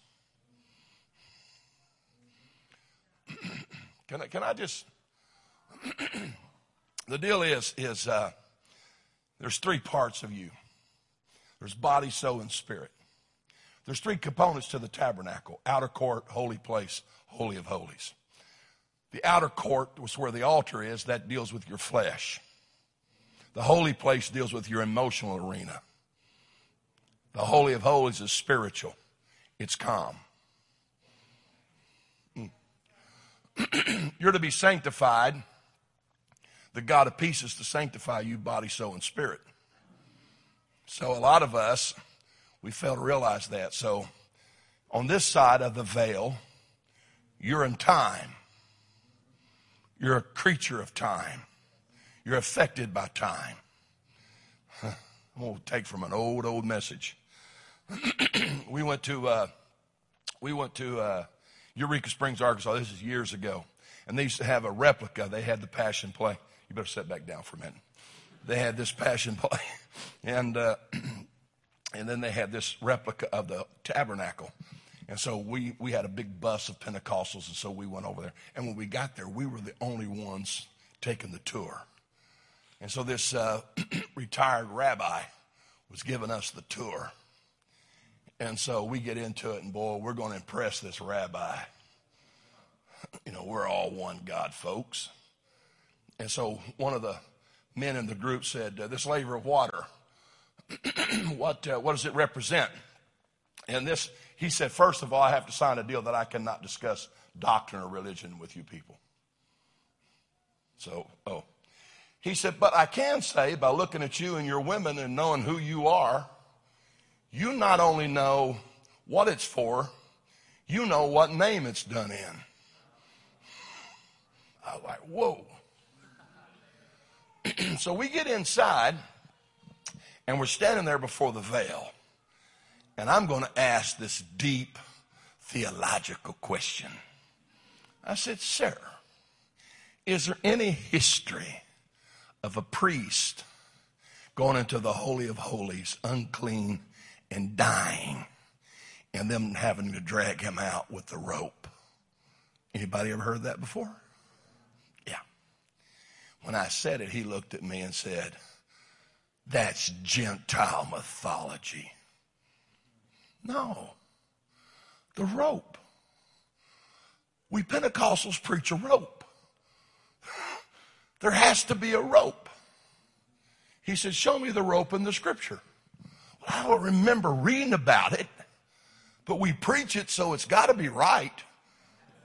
Can I, can I just? the deal is is uh, there's three parts of you. There's body, soul, and spirit. There's three components to the tabernacle: outer court, holy place, holy of holies. The outer court was where the altar is. That deals with your flesh. The holy place deals with your emotional arena. The holy of holies is spiritual. It's calm. You're to be sanctified. The God of peace is to sanctify you, body, soul, and spirit. So a lot of us, we fail to realize that. So on this side of the veil, you're in time. You're a creature of time. You're affected by time. I'm going to take from an old, old message. we went to, uh, we went to, uh, Eureka Springs, Arkansas. This is years ago. And they used to have a replica. They had the Passion Play. You better sit back down for a minute. They had this Passion Play. And, uh, and then they had this replica of the tabernacle. And so we, we had a big bus of Pentecostals, and so we went over there. And when we got there, we were the only ones taking the tour. And so this uh, retired rabbi was giving us the tour. And so we get into it, and boy, we're going to impress this rabbi. You know, we're all one God, folks. And so one of the men in the group said, uh, This laver of water, what, uh, what does it represent? And this, he said, First of all, I have to sign a deal that I cannot discuss doctrine or religion with you people. So, oh. He said, But I can say by looking at you and your women and knowing who you are, you not only know what it's for, you know what name it's done in. I was like, whoa. so we get inside and we're standing there before the veil. And I'm going to ask this deep theological question. I said, Sir, is there any history of a priest going into the Holy of Holies unclean and dying and them having to drag him out with the rope. Anybody ever heard that before? Yeah. When I said it, he looked at me and said, That's Gentile mythology. No, the rope. We Pentecostals preach a rope. There has to be a rope. He said, Show me the rope in the scripture. I don't remember reading about it, but we preach it, so it's got to be right.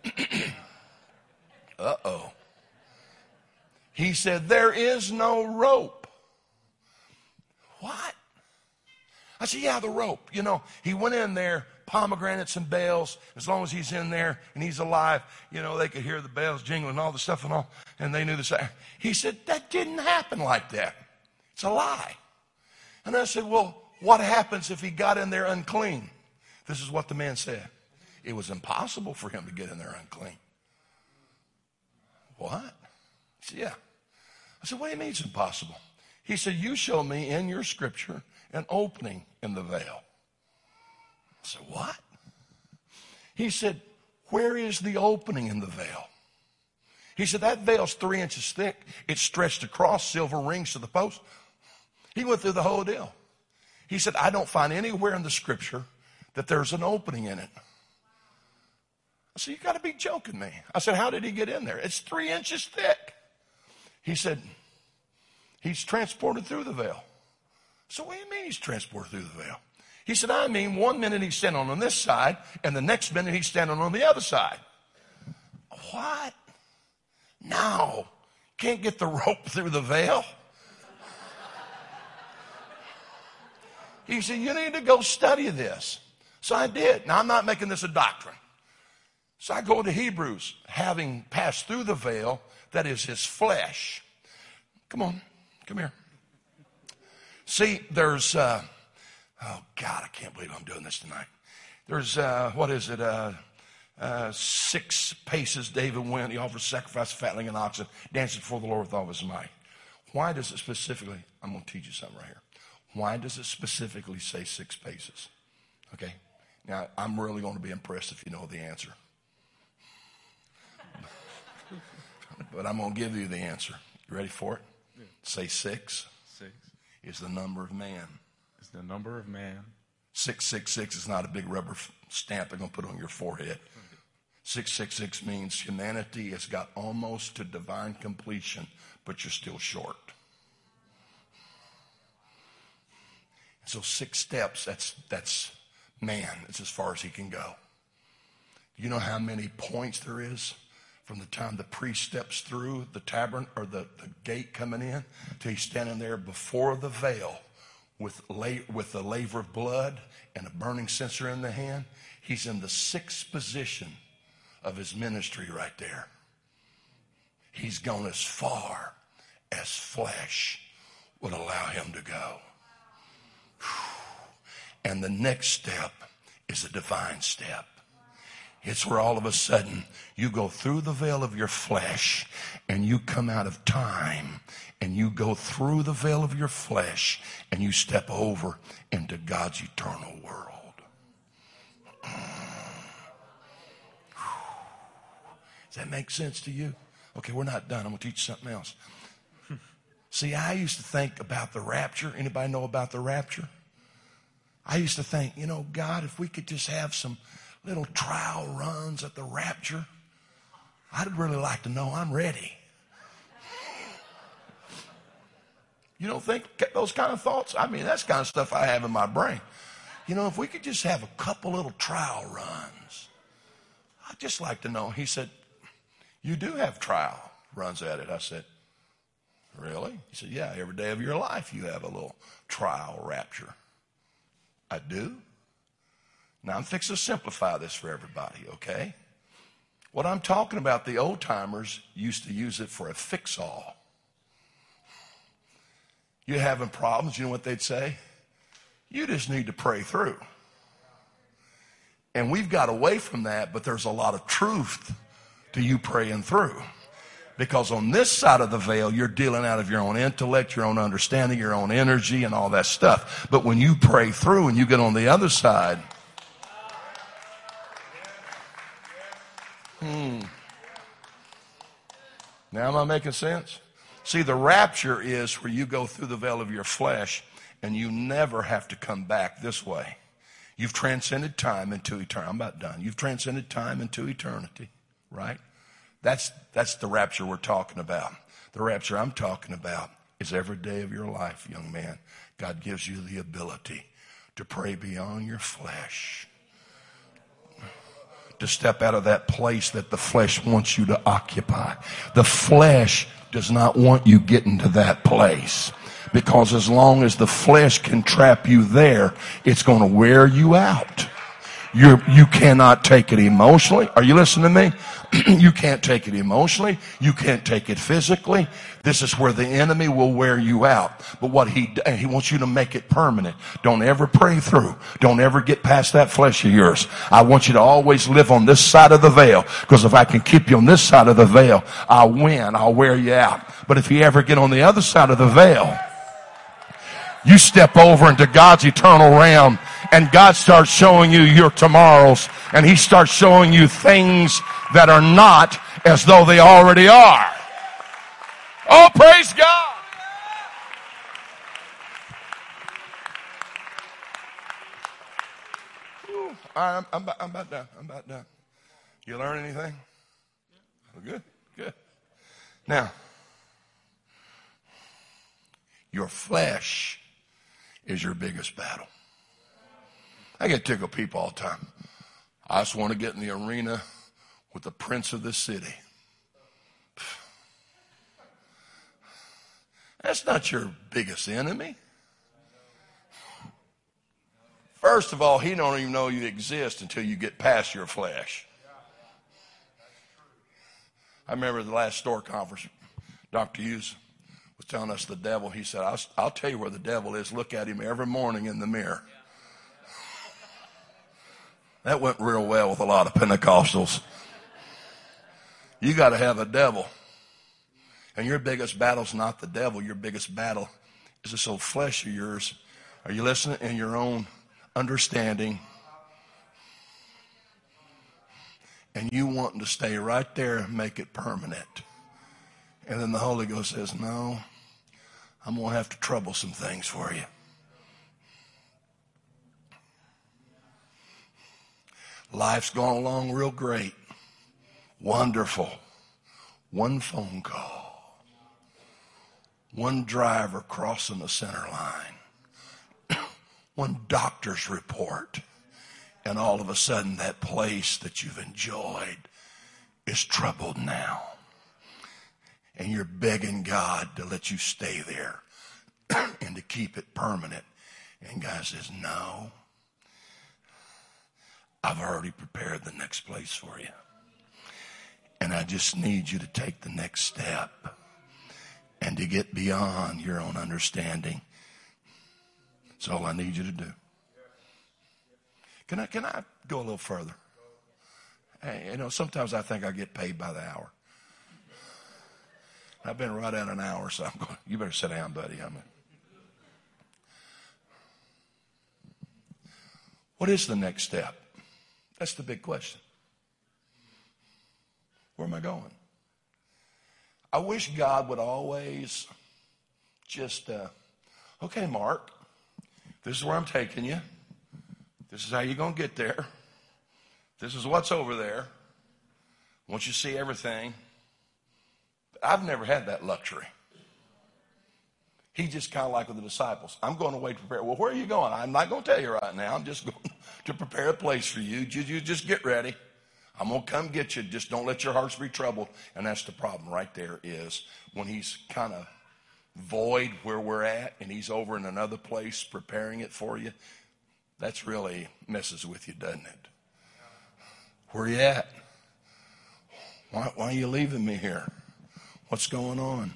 uh oh. He said, There is no rope. What? I said, Yeah, the rope. You know, he went in there, pomegranates and bells. As long as he's in there and he's alive, you know, they could hear the bells jingling all the stuff and all, and they knew the. He said, That didn't happen like that. It's a lie. And I said, Well, what happens if he got in there unclean? This is what the man said. It was impossible for him to get in there unclean. What? He said, Yeah. I said, What do you mean it's impossible? He said, You show me in your scripture an opening in the veil. I said, What? He said, Where is the opening in the veil? He said, That veil's three inches thick. It's stretched across, silver rings to the post. He went through the whole deal. He said, I don't find anywhere in the scripture that there's an opening in it. I said, You got to be joking me. I said, How did he get in there? It's three inches thick. He said, He's transported through the veil. So, what do you mean he's transported through the veil? He said, I mean, one minute he's standing on this side, and the next minute he's standing on the other side. What? No. Can't get the rope through the veil. He said, You need to go study this. So I did. Now, I'm not making this a doctrine. So I go to Hebrews, having passed through the veil, that is his flesh. Come on, come here. See, there's, uh, oh God, I can't believe I'm doing this tonight. There's, uh, what is it, uh, uh, six paces David went. He offered sacrifice, fatling, and oxen, dancing before the Lord with all his might. Why does it specifically, I'm going to teach you something right here. Why does it specifically say six paces? Okay. Now, I'm really going to be impressed if you know the answer. but I'm going to give you the answer. You ready for it? Yeah. Say six. Six. Is the number of man. Is the number of man. 666 is not a big rubber stamp they're going to put on your forehead. 666 means humanity has got almost to divine completion, but you're still short. So six steps, that's, that's man. It's as far as he can go. You know how many points there is from the time the priest steps through the tavern or the, the gate coming in till he's standing there before the veil with, la- with the laver of blood and a burning censer in the hand. He's in the sixth position of his ministry right there. He's gone as far as flesh would allow him to go. And the next step is a divine step. It's where all of a sudden you go through the veil of your flesh and you come out of time and you go through the veil of your flesh and you step over into God's eternal world. Does that make sense to you? Okay, we're not done. I'm going to teach you something else. See, I used to think about the rapture. Anybody know about the rapture? I used to think, you know, God, if we could just have some little trial runs at the rapture, I'd really like to know I'm ready. You don't think those kind of thoughts? I mean, that's kind of stuff I have in my brain. You know, if we could just have a couple little trial runs, I'd just like to know. He said, You do have trial runs at it. I said, Really? He said, Yeah, every day of your life you have a little trial rapture. I do. Now I'm fixing to simplify this for everybody, okay? What I'm talking about, the old timers used to use it for a fix all. You're having problems, you know what they'd say? You just need to pray through. And we've got away from that, but there's a lot of truth to you praying through. Because on this side of the veil, you're dealing out of your own intellect, your own understanding, your own energy, and all that stuff. But when you pray through and you get on the other side, hmm. Now, am I making sense? See, the rapture is where you go through the veil of your flesh and you never have to come back this way. You've transcended time into eternity. I'm about done. You've transcended time into eternity, right? That's, that's the rapture we're talking about. The rapture I'm talking about is every day of your life, young man. God gives you the ability to pray beyond your flesh, to step out of that place that the flesh wants you to occupy. The flesh does not want you getting to that place because as long as the flesh can trap you there, it's going to wear you out. You're, you cannot take it emotionally. Are you listening to me? you can't take it emotionally. You can't take it physically. This is where the enemy will wear you out. But what he, he wants you to make it permanent. Don't ever pray through. Don't ever get past that flesh of yours. I want you to always live on this side of the veil. Because if I can keep you on this side of the veil, I'll win. I'll wear you out. But if you ever get on the other side of the veil, you step over into God's eternal realm and God starts showing you your tomorrows and he starts showing you things that are not as though they already are. Oh, praise God. I'm, I'm, I'm about done. I'm about done. You learn anything? Well, good, good. Now, your flesh is your biggest battle. I get tickled people all the time. I just want to get in the arena with the prince of this city. That's not your biggest enemy. First of all, he don't even know you exist until you get past your flesh. I remember the last store conference, Dr. Hughes was telling us the devil. He said, I'll, I'll tell you where the devil is. Look at him every morning in the mirror. That went real well with a lot of Pentecostals. You got to have a devil. And your biggest battle is not the devil. Your biggest battle is this old flesh of yours. Are you listening? In your own understanding. And you wanting to stay right there and make it permanent. And then the Holy Ghost says, No, I'm going to have to trouble some things for you. Life's gone along real great. Wonderful. One phone call. One driver crossing the center line. One doctor's report. And all of a sudden, that place that you've enjoyed is troubled now. And you're begging God to let you stay there and to keep it permanent. And God says, No. I've already prepared the next place for you. And I just need you to take the next step and to get beyond your own understanding. That's all I need you to do. Can I, can I go a little further? Eh, you know, sometimes I think I get paid by the hour. I've been right at an hour, so I'm going, you better sit down, buddy. I'm what is the next step? That's the big question. Where am I going? I wish God would always just, uh, okay, Mark, this is where I'm taking you. This is how you're going to get there. This is what's over there. Once you see everything. I've never had that luxury. He just kind of like with the disciples. I'm going away to prepare. Well, where are you going? I'm not going to tell you right now. I'm just going to prepare a place for you. You, you just get ready. I'm going to come get you. Just don't let your hearts be troubled. And that's the problem right there is when he's kind of void where we're at and he's over in another place preparing it for you, that's really messes with you, doesn't it? Where are you at? Why, why are you leaving me here? What's going on?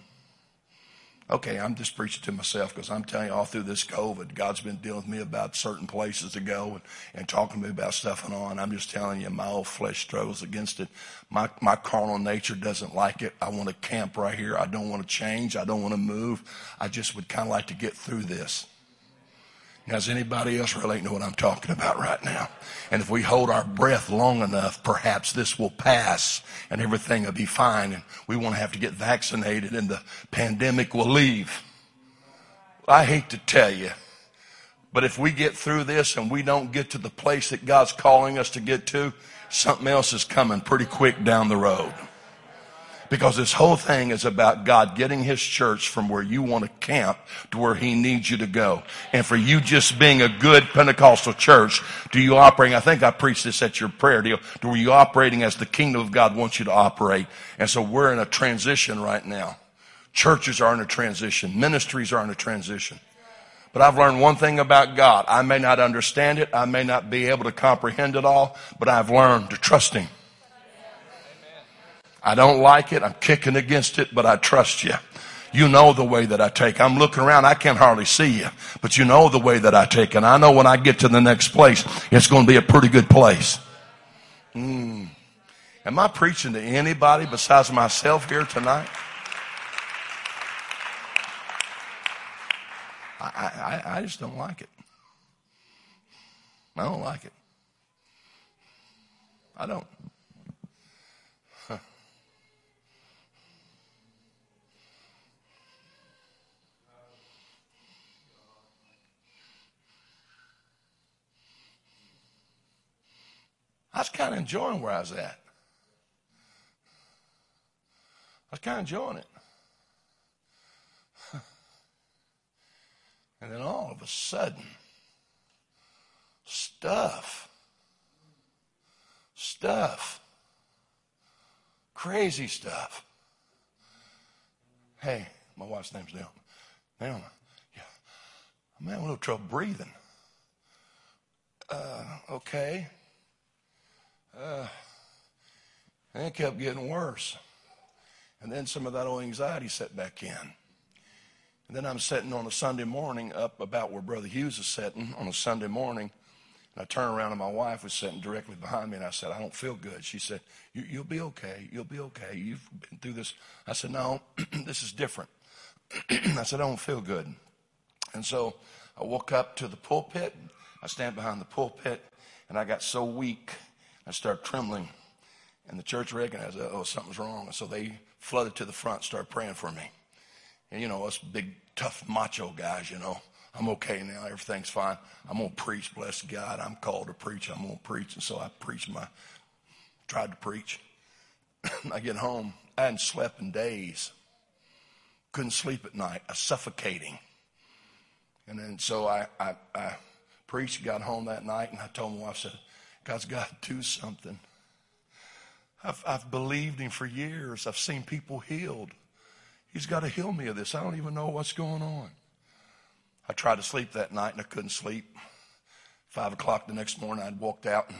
Okay, I'm just preaching to myself because I'm telling you all through this COVID, God's been dealing with me about certain places to go and, and talking to me about stuff and on. I'm just telling you, my old flesh struggles against it. My, my carnal nature doesn't like it. I want to camp right here. I don't want to change. I don't want to move. I just would kind of like to get through this. Does anybody else relate to what I'm talking about right now? And if we hold our breath long enough, perhaps this will pass and everything will be fine. And we won't have to get vaccinated and the pandemic will leave. I hate to tell you, but if we get through this and we don't get to the place that God's calling us to get to, something else is coming pretty quick down the road. Because this whole thing is about God getting his church from where you want to camp to where he needs you to go. And for you just being a good Pentecostal church, do you operate, I think I preached this at your prayer deal, do you operating as the kingdom of God wants you to operate? And so we're in a transition right now. Churches are in a transition. Ministries are in a transition. But I've learned one thing about God. I may not understand it. I may not be able to comprehend it all, but I've learned to trust Him. I don't like it. I'm kicking against it, but I trust you. You know the way that I take. I'm looking around. I can't hardly see you, but you know the way that I take. And I know when I get to the next place, it's going to be a pretty good place. Mm. Am I preaching to anybody besides myself here tonight? I, I, I just don't like it. I don't like it. I don't. I was kind of enjoying where I was at. I was kind of enjoying it. And then all of a sudden, stuff, stuff, crazy stuff. Hey, my wife's name's Naomi. Naomi, yeah, I'm having a little trouble breathing. Uh, okay. Uh, and it kept getting worse. And then some of that old anxiety set back in. And then I'm sitting on a Sunday morning up about where Brother Hughes is sitting on a Sunday morning. And I turn around and my wife was sitting directly behind me and I said, I don't feel good. She said, you, will be okay. You'll be okay. You've been through this. I said, no, this is different. I said, I don't feel good. And so I woke up to the pulpit. I stand behind the pulpit and I got so weak. I started trembling. And the church recognized, oh, something's wrong. So they flooded to the front, started praying for me. And, you know, us big, tough, macho guys, you know, I'm okay now. Everything's fine. I'm going to preach. Bless God. I'm called to preach. I'm going to preach. And so I preached my, tried to preach. I get home. I hadn't slept in days. Couldn't sleep at night. I was suffocating. And then so I, I, I preached, got home that night, and I told my wife, I said, God's got to do something. I've, I've believed him for years. I've seen people healed. He's got to heal me of this. I don't even know what's going on. I tried to sleep that night and I couldn't sleep. Five o'clock the next morning, I'd walked out and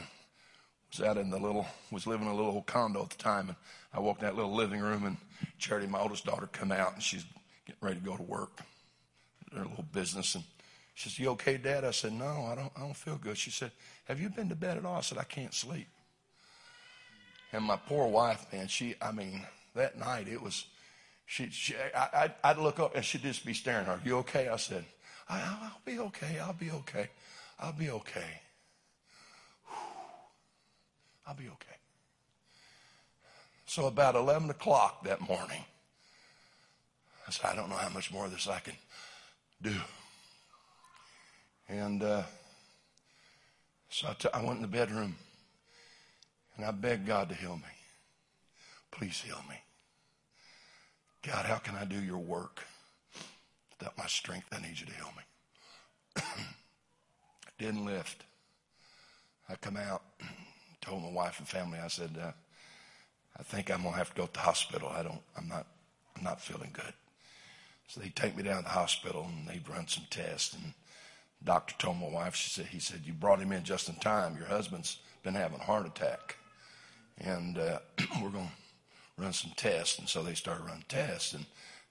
was out in the little, was living in a little old condo at the time. And I walked in that little living room and Charity, my oldest daughter, come out and she's getting ready to go to work. Her little business. And she says, you okay, Dad? I said, no, I don't, I don't feel good. She said, have you been to bed at all? I said, I can't sleep. And my poor wife, man, she, I mean, that night it was, she, she I, would look up and she'd just be staring at her. You okay? I said, I, will be okay. I'll be okay. I'll be okay. I'll be okay. So about 11 o'clock that morning, I said, I don't know how much more of this I can do. And uh, so I, t- I went in the bedroom and I begged God to heal me. Please heal me. God, how can I do your work without my strength? I need you to heal me. Didn't lift. I come out, told my wife and family, I said, uh, I think I'm gonna have to go to the hospital. I don't, I'm not, I'm not feeling good. So they take me down to the hospital and they run some tests. And doctor told my wife, she said, he said, you brought him in just in time. Your husband's been having a heart attack, and uh, we're gonna run some tests. And so they started running tests and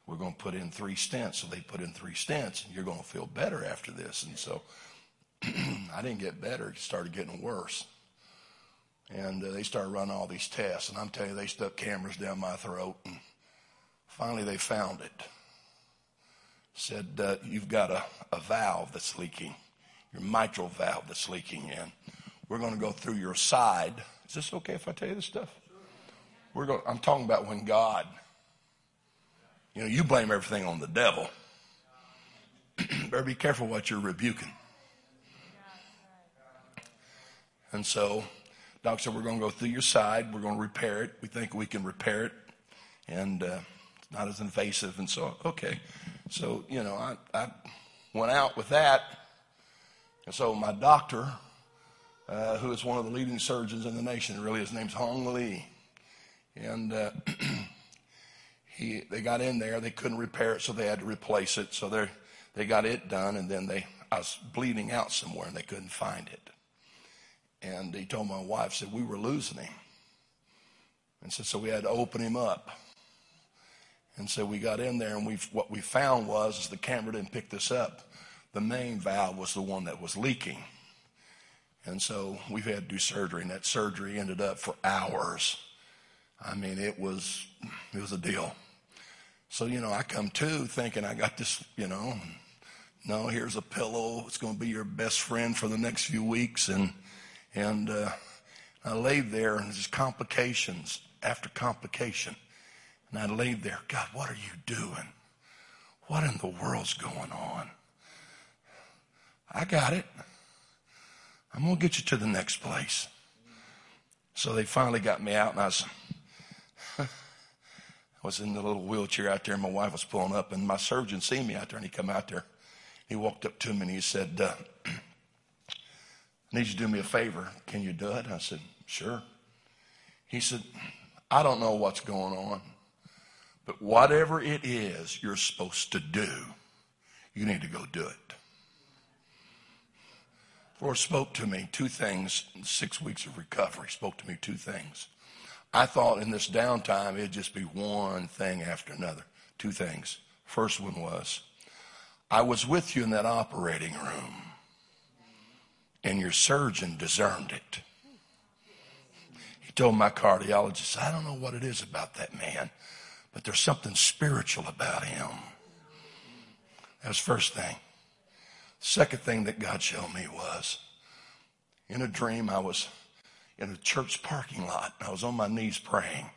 we're going to put in three stents. So they put in three stents and you're going to feel better after this. And so I didn't get better. It started getting worse. And uh, they started running all these tests. And I'm telling you, they stuck cameras down my throat. And finally they found it. Said, uh, you've got a, a valve that's leaking, your mitral valve that's leaking in. We're going to go through your side. Is this okay if I tell you this stuff? We're going, I'm talking about when God, you know, you blame everything on the devil. Better be careful what you're rebuking. And so, Doc said, We're going to go through your side. We're going to repair it. We think we can repair it. And uh, it's not as invasive. And so, okay. So, you know, I, I went out with that. And so, my doctor, uh, who is one of the leading surgeons in the nation, really, his name's Hong Lee. And uh, he, they got in there. They couldn't repair it, so they had to replace it. So they they got it done, and then they I was bleeding out somewhere, and they couldn't find it. And he told my wife, said we were losing him. And so, so we had to open him up. And so we got in there, and we what we found was the camera didn't pick this up. The main valve was the one that was leaking. And so we've had to do surgery, and that surgery ended up for hours. I mean, it was it was a deal. So you know, I come to thinking I got this, you know, no, here's a pillow. It's going to be your best friend for the next few weeks, and and uh, I laid there, and there's complications after complication, and I laid there. God, what are you doing? What in the world's going on? I got it. I'm going to get you to the next place. So they finally got me out, and I was, I was in the little wheelchair out there, and my wife was pulling up, and my surgeon seen me out there, and he come out there. He walked up to me, and he said, uh, I need you to do me a favor. Can you do it? I said, sure. He said, I don't know what's going on, but whatever it is you're supposed to do, you need to go do it. The Lord spoke to me two things in six weeks of recovery. Spoke to me two things. I thought in this downtime it'd just be one thing after another. Two things. First one was, I was with you in that operating room, and your surgeon discerned it. He told my cardiologist, I don't know what it is about that man, but there's something spiritual about him. That was first thing. Second thing that God showed me was in a dream, I was in a church parking lot. I was on my knees praying.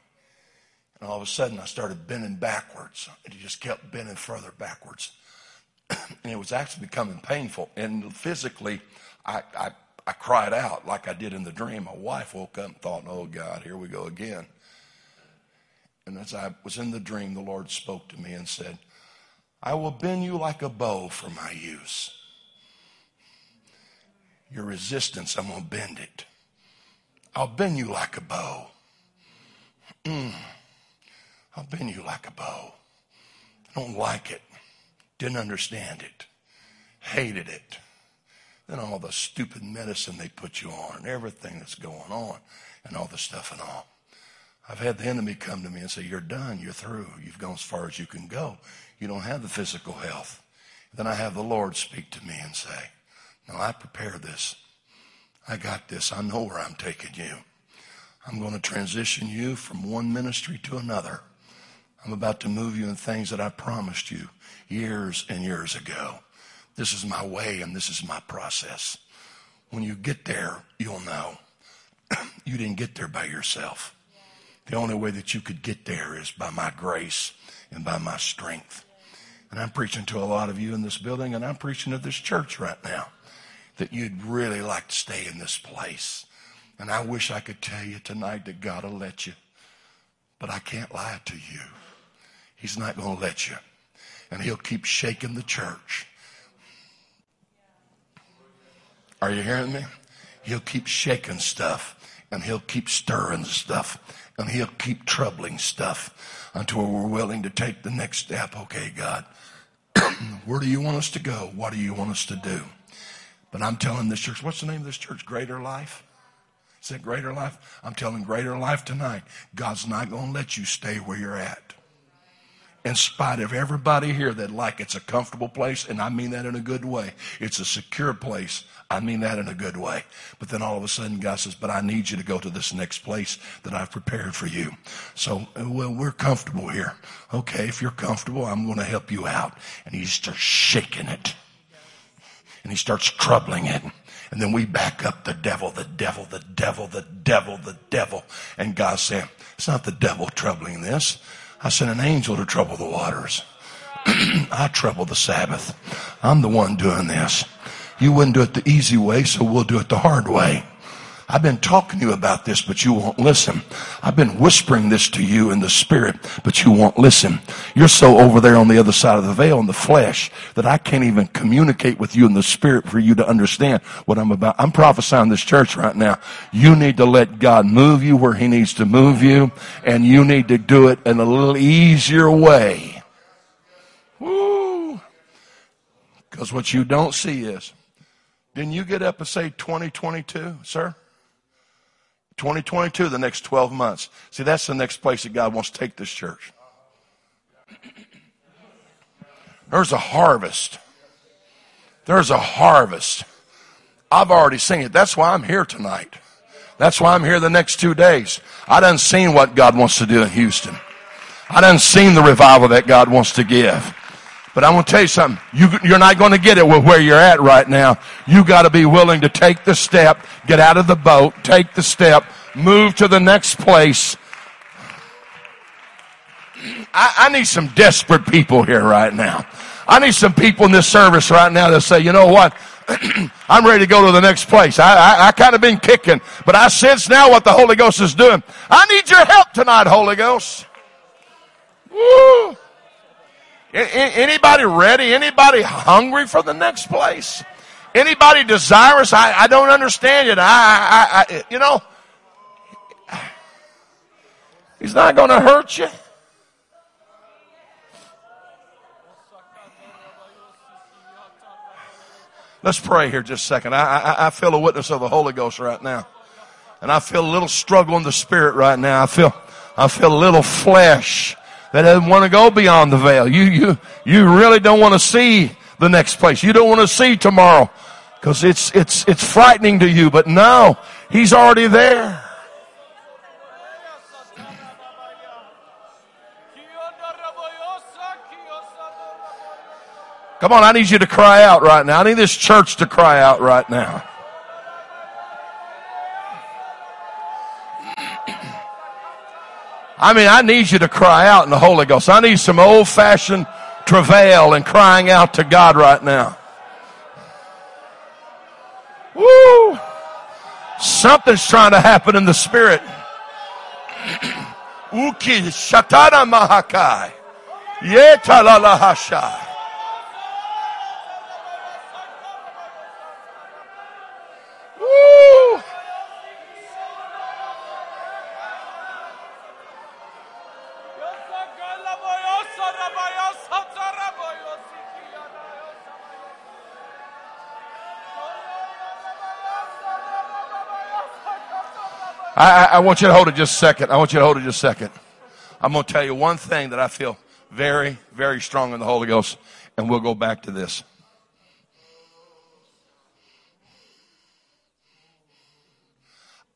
And all of a sudden, I started bending backwards. And it just kept bending further backwards. and it was actually becoming painful. And physically, I, I, I cried out like I did in the dream. My wife woke up and thought, oh God, here we go again. And as I was in the dream, the Lord spoke to me and said, I will bend you like a bow for my use your resistance, I'm going to bend it. I'll bend you like a bow. Mm. I'll bend you like a bow. I don't like it. Didn't understand it. Hated it. Then all the stupid medicine they put you on everything that's going on and all the stuff and all. I've had the enemy come to me and say, You're done. You're through. You've gone as far as you can go. You don't have the physical health. Then I have the Lord speak to me and say, now I prepared this. I got this. I know where I'm taking you. I'm going to transition you from one ministry to another. I'm about to move you in things that I promised you years and years ago. This is my way and this is my process. When you get there, you'll know. you didn't get there by yourself. The only way that you could get there is by my grace and by my strength. And I'm preaching to a lot of you in this building, and I'm preaching to this church right now that you'd really like to stay in this place. And I wish I could tell you tonight that God will let you. But I can't lie to you. He's not going to let you. And he'll keep shaking the church. Are you hearing me? He'll keep shaking stuff and he'll keep stirring stuff and he'll keep troubling stuff until we're willing to take the next step. Okay, God, where do you want us to go? What do you want us to do? But I'm telling this church, what's the name of this church? Greater Life? Is that Greater Life? I'm telling Greater Life tonight, God's not going to let you stay where you're at. In spite of everybody here that like it's a comfortable place, and I mean that in a good way. It's a secure place. I mean that in a good way. But then all of a sudden God says, but I need you to go to this next place that I've prepared for you. So, well, we're comfortable here. Okay, if you're comfortable, I'm going to help you out. And he starts shaking it and he starts troubling it. And then we back up the devil, the devil, the devil, the devil, the devil. And God said, It's not the devil troubling this. I sent an angel to trouble the waters. I trouble the Sabbath. I'm the one doing this. You wouldn't do it the easy way, so we'll do it the hard way. I've been talking to you about this, but you won't listen. I've been whispering this to you in the spirit, but you won't listen. You're so over there on the other side of the veil in the flesh that I can't even communicate with you in the spirit for you to understand what I'm about. I'm prophesying this church right now. You need to let God move you where he needs to move you, and you need to do it in a little easier way. Woo! Because what you don't see is, didn't you get up and say 2022, sir? 2022, the next 12 months. See, that's the next place that God wants to take this church. There's a harvest. There's a harvest. I've already seen it. That's why I'm here tonight. That's why I'm here the next two days. I done seen what God wants to do in Houston. I done seen the revival that God wants to give. But I'm going to tell you something. You, you're not going to get it with where you're at right now. You got to be willing to take the step, get out of the boat, take the step, move to the next place. I, I need some desperate people here right now. I need some people in this service right now that say, you know what? I'm ready to go to the next place. I, I, I kind of been kicking, but I sense now what the Holy Ghost is doing. I need your help tonight, Holy Ghost. Woo. Anybody ready? Anybody hungry for the next place? Anybody desirous? I, I don't understand it. I, I, I, you know, he's not going to hurt you. Let's pray here just a second. I, I, I feel a witness of the Holy Ghost right now. And I feel a little struggle in the spirit right now. I feel, I feel a little flesh that doesn't want to go beyond the veil. You, you, you really don't want to see the next place. You don't want to see tomorrow because it's, it's, it's frightening to you. But no, He's already there. Come on, I need you to cry out right now. I need this church to cry out right now. I mean, I need you to cry out in the Holy Ghost. I need some old fashioned travail and crying out to God right now. Woo! Something's trying to happen in the spirit. Uki shatana mahakai. I, I, want you to hold it just a second. I want you to hold it just a second. I'm going to tell you one thing that I feel very, very strong in the Holy Ghost, and we'll go back to this.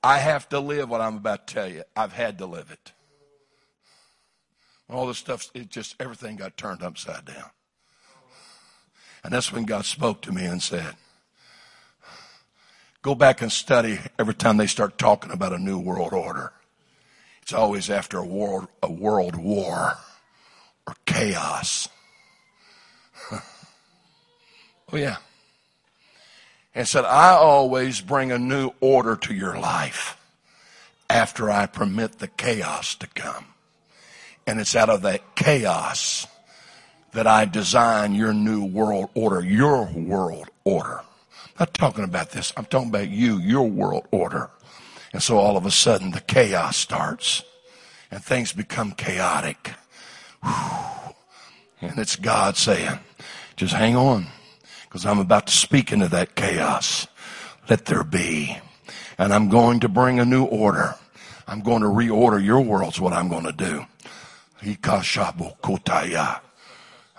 I have to live what I'm about to tell you. I've had to live it. All this stuff, it just, everything got turned upside down. And that's when God spoke to me and said, Go back and study every time they start talking about a new world order. It's always after a world, a world war or chaos. oh, yeah. And said, I always bring a new order to your life after I permit the chaos to come. And it's out of that chaos that I design your new world order, your world order not talking about this. I'm talking about you, your world order. And so all of a sudden the chaos starts and things become chaotic. And it's God saying, just hang on because I'm about to speak into that chaos. Let there be. And I'm going to bring a new order. I'm going to reorder your world's what I'm going to do.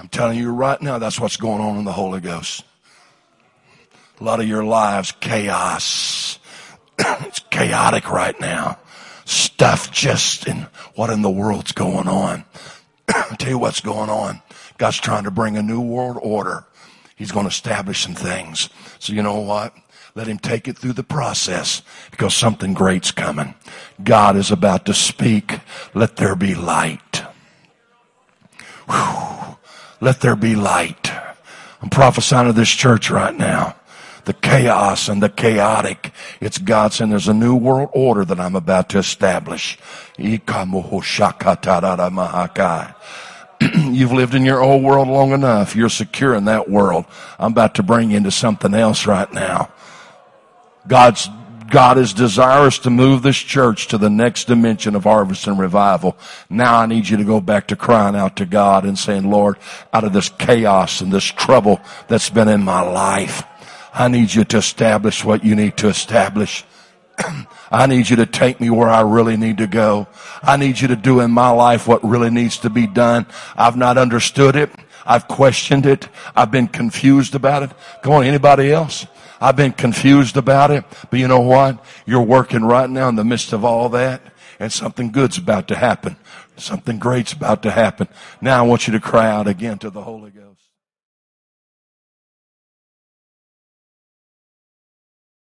I'm telling you right now, that's what's going on in the Holy Ghost. A lot of your lives, chaos. it's chaotic right now. Stuff just in what in the world's going on. I'll tell you what's going on. God's trying to bring a new world order. He's going to establish some things. So you know what? Let him take it through the process because something great's coming. God is about to speak. Let there be light. Whew. Let there be light. I'm prophesying to this church right now the chaos and the chaotic. It's God saying there's a new world order that I'm about to establish. You've lived in your old world long enough. You're secure in that world. I'm about to bring you into something else right now. God's God is desirous to move this church to the next dimension of harvest and revival. Now I need you to go back to crying out to God and saying, Lord, out of this chaos and this trouble that's been in my life, I need you to establish what you need to establish. I need you to take me where I really need to go. I need you to do in my life what really needs to be done. I've not understood it. I've questioned it. I've been confused about it. Come on, anybody else? I've been confused about it. But you know what? You're working right now in the midst of all that and something good's about to happen. Something great's about to happen. Now I want you to cry out again to the Holy Ghost.